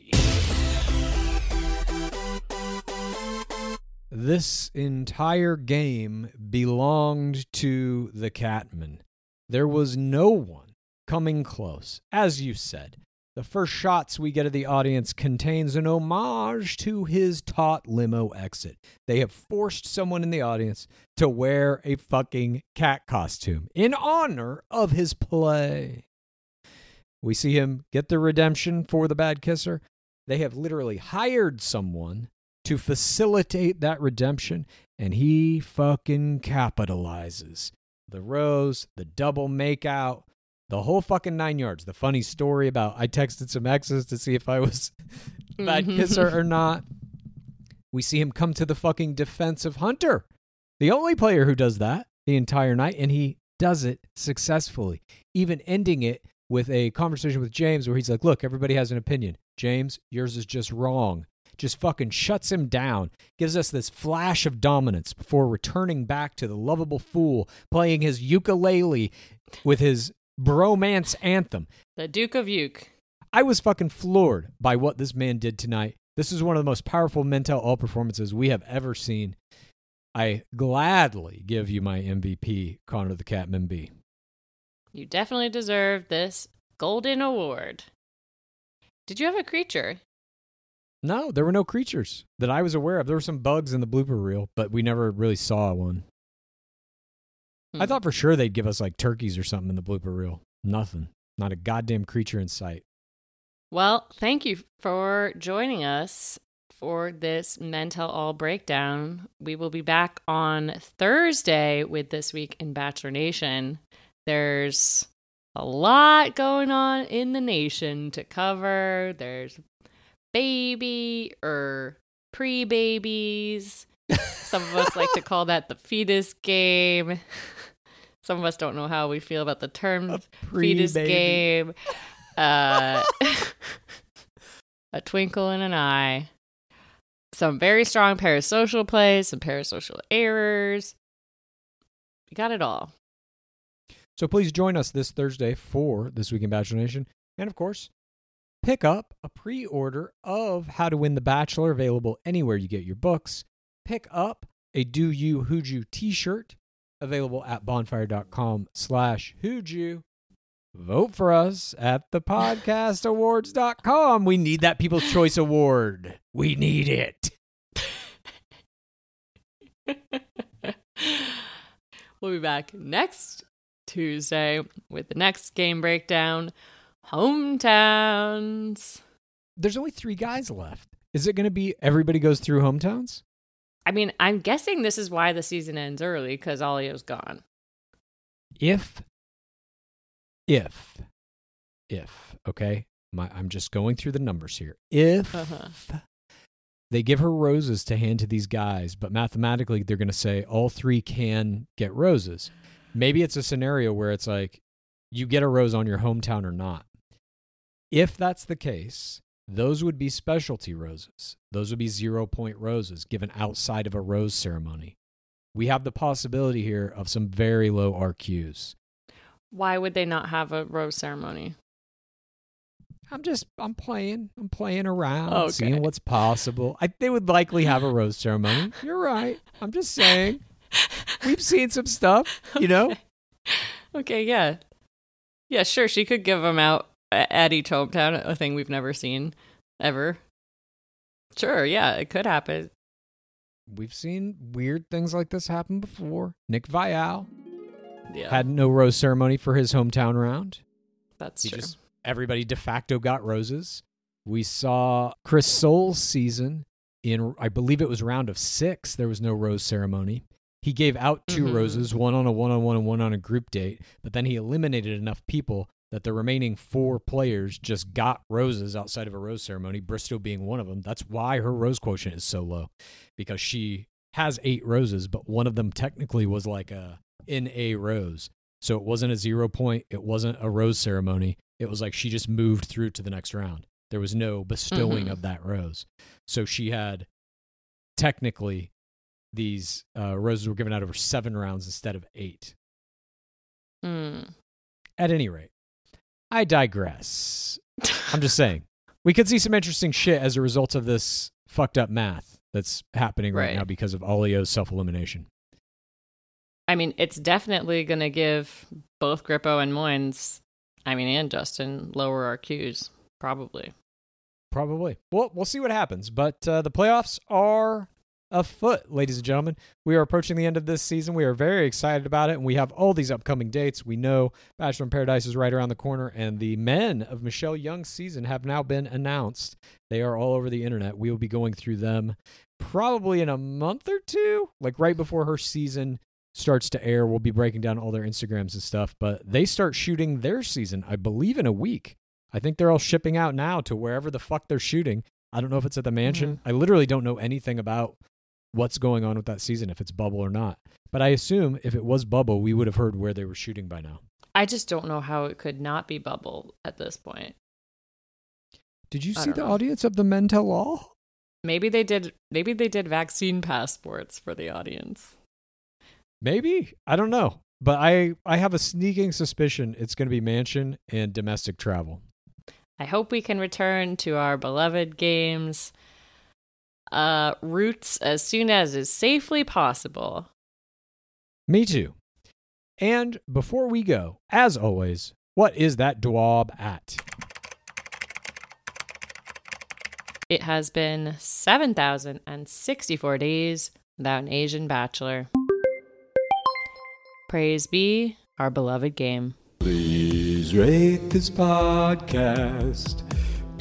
This entire game belonged to the Catman. There was no one coming close. As you said, the first shots we get of the audience contains an homage to his taut limo exit. They have forced someone in the audience to wear a fucking cat costume in honor of his play. We see him get the redemption for the bad kisser. They have literally hired someone to facilitate that redemption, and he fucking capitalizes. The rose, the double makeout, the whole fucking nine yards. The funny story about I texted some exes to see if I was [laughs] a bad mm-hmm. kisser or not. We see him come to the fucking defense of Hunter, the only player who does that the entire night, and he does it successfully, even ending it with a conversation with James where he's like, Look, everybody has an opinion. James, yours is just wrong. Just fucking shuts him down, gives us this flash of dominance before returning back to the lovable fool playing his ukulele with his bromance anthem. The Duke of Uke. I was fucking floored by what this man did tonight. This is one of the most powerful Men Tell All performances we have ever seen. I gladly give you my MVP, Connor the Catman B. You definitely deserve this golden award. Did you have a creature? No, there were no creatures that I was aware of. There were some bugs in the blooper reel, but we never really saw one. I Hmm. thought for sure they'd give us like turkeys or something in the blooper reel. Nothing. Not a goddamn creature in sight. Well, thank you for joining us for this Men Tell All breakdown. We will be back on Thursday with This Week in Bachelor Nation. There's a lot going on in the nation to cover. There's baby or pre babies. [laughs] Some of us like to call that the fetus game. [laughs] Some of us don't know how we feel about the term fetus game. [laughs] Uh, a twinkle in an eye. Some very strong parasocial plays, some parasocial errors. We got it all. So please join us this Thursday for This Week in Bachelor Nation. And of course, pick up a pre order of How to Win the Bachelor, available anywhere you get your books. Pick up a Do You You t shirt, available at bonfire.com slash you. Vote for us at thepodcastawards.com. We need that People's Choice Award. We need it. [laughs] we'll be back next Tuesday with the next game breakdown hometowns. There's only three guys left. Is it going to be everybody goes through hometowns? I mean, I'm guessing this is why the season ends early because Allio's gone. if if if okay my i'm just going through the numbers here if Uh-huh. they give her roses to hand to these guys but mathematically they're going to say all three can get roses maybe it's a scenario where it's like you get a rose on your hometown or not if that's the case those would be specialty roses those would be zero point roses given outside of a rose ceremony we have the possibility here of some very low rqs Why would they not have a rose ceremony? I'm just I'm playing. I'm playing around, Okay. seeing what's possible. I they would likely have a rose ceremony. [laughs] You're right. I'm just saying. We've seen some stuff, you know. [laughs] Okay, yeah. Yeah, sure. She could give them out at each hometown, a thing we've never seen ever. Sure, yeah, it could happen. We've seen weird things like this happen before. Nick Viall Yeah, had no rose ceremony for his hometown round. that's He true. just everybody de facto got roses. We saw Chris Soules' season in I believe it was round of six. There was no rose ceremony. He gave out 2 Mhm. roses, one on a one on one and one on a group date, but then he eliminated enough people that the remaining four players just got roses outside of a rose ceremony, Bristowe being one of them. That's why her rose quotient is so low. Because she has eight roses, but one of them technically was like a in a rose. So it wasn't a zero point. It wasn't a rose ceremony. It was like she just moved through to the next round. There was no bestowing Mhm. of that rose. So she had technically these uh, roses were given out over seven rounds instead of eight. Mm. At any rate, I digress. I'm just saying we could see some interesting shit as a result of this fucked up math that's happening right, Right. now because of Allio's self elimination. I mean, it's definitely going to give both Grippo and Moynes, I mean, and Justin, lower our RQs, probably. Probably. Well, we'll see what happens. But uh, the playoffs are afoot, ladies and gentlemen. We are approaching the end of this season. We are very excited about it, and we have all these upcoming dates. We know Bachelor in Paradise is right around the corner, and the men of Michelle Young's season have now been announced. They are all over the internet. We will be going through them probably in a month or two, like right before her season starts to air. We'll be breaking down all their Instagrams and stuff, but they start shooting their season, I believe, in a week. I think they're all shipping out now to wherever the fuck they're shooting. I don't know if it's at the mansion. Mm-hmm. I literally don't know anything about what's going on with that season, if it's bubble or not. But I assume if it was bubble, we would have heard where they were shooting by now. I just don't know how it could not be bubble at this point. Did you I see the know. audience of the Men Tell All? Maybe they did. Maybe they did vaccine passports for the audience. Maybe. I don't know. But I, I have a sneaking suspicion it's going to be mansion and domestic travel. I hope we can return to our beloved games uh roots as soon as is safely possible. Me too. And before we go, as always, what is that dwab at? It has been 7,064 days without an Asian bachelor. Praise be our beloved game. Please rate this podcast.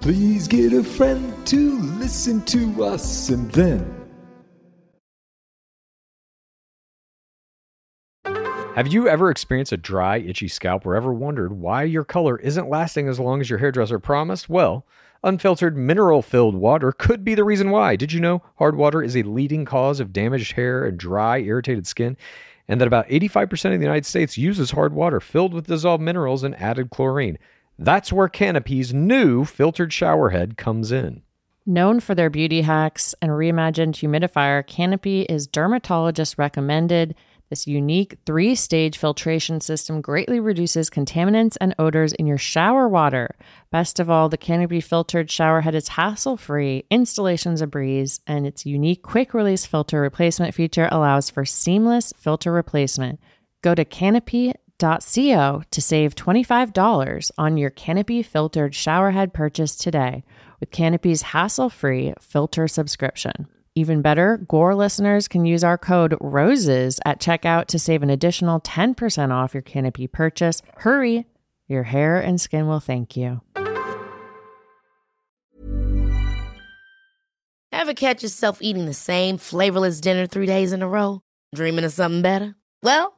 Please get a friend to listen to us and then Have you ever experienced a dry, itchy scalp or ever wondered why your color isn't lasting as long as your hairdresser promised? Well, unfiltered mineral filled water could be the reason why. Did you know hard water is a leading cause of damaged hair and dry, irritated skin? And that about 85% of the United States uses hard water filled with dissolved minerals and added chlorine. That's where Canopy's new filtered shower head comes in. Known for their beauty hacks and reimagined humidifier, Canopy is dermatologist recommended. This unique three stage filtration system greatly reduces contaminants and odors in your shower water. Best of all, the Canopy filtered shower head is hassle free, installation's a breeze, and its unique quick release filter replacement feature allows for seamless filter replacement. Go to canopy.co to save $25 on your Canopy filtered shower head purchase today with Canopy's hassle free filter subscription. Even better, Gore listeners can use our code ROSES at checkout to save an additional 10% off your Canopy purchase. Hurry, your hair and skin will thank you. Ever catch yourself eating the same flavorless dinner three days in a row? Dreaming of something better? Well,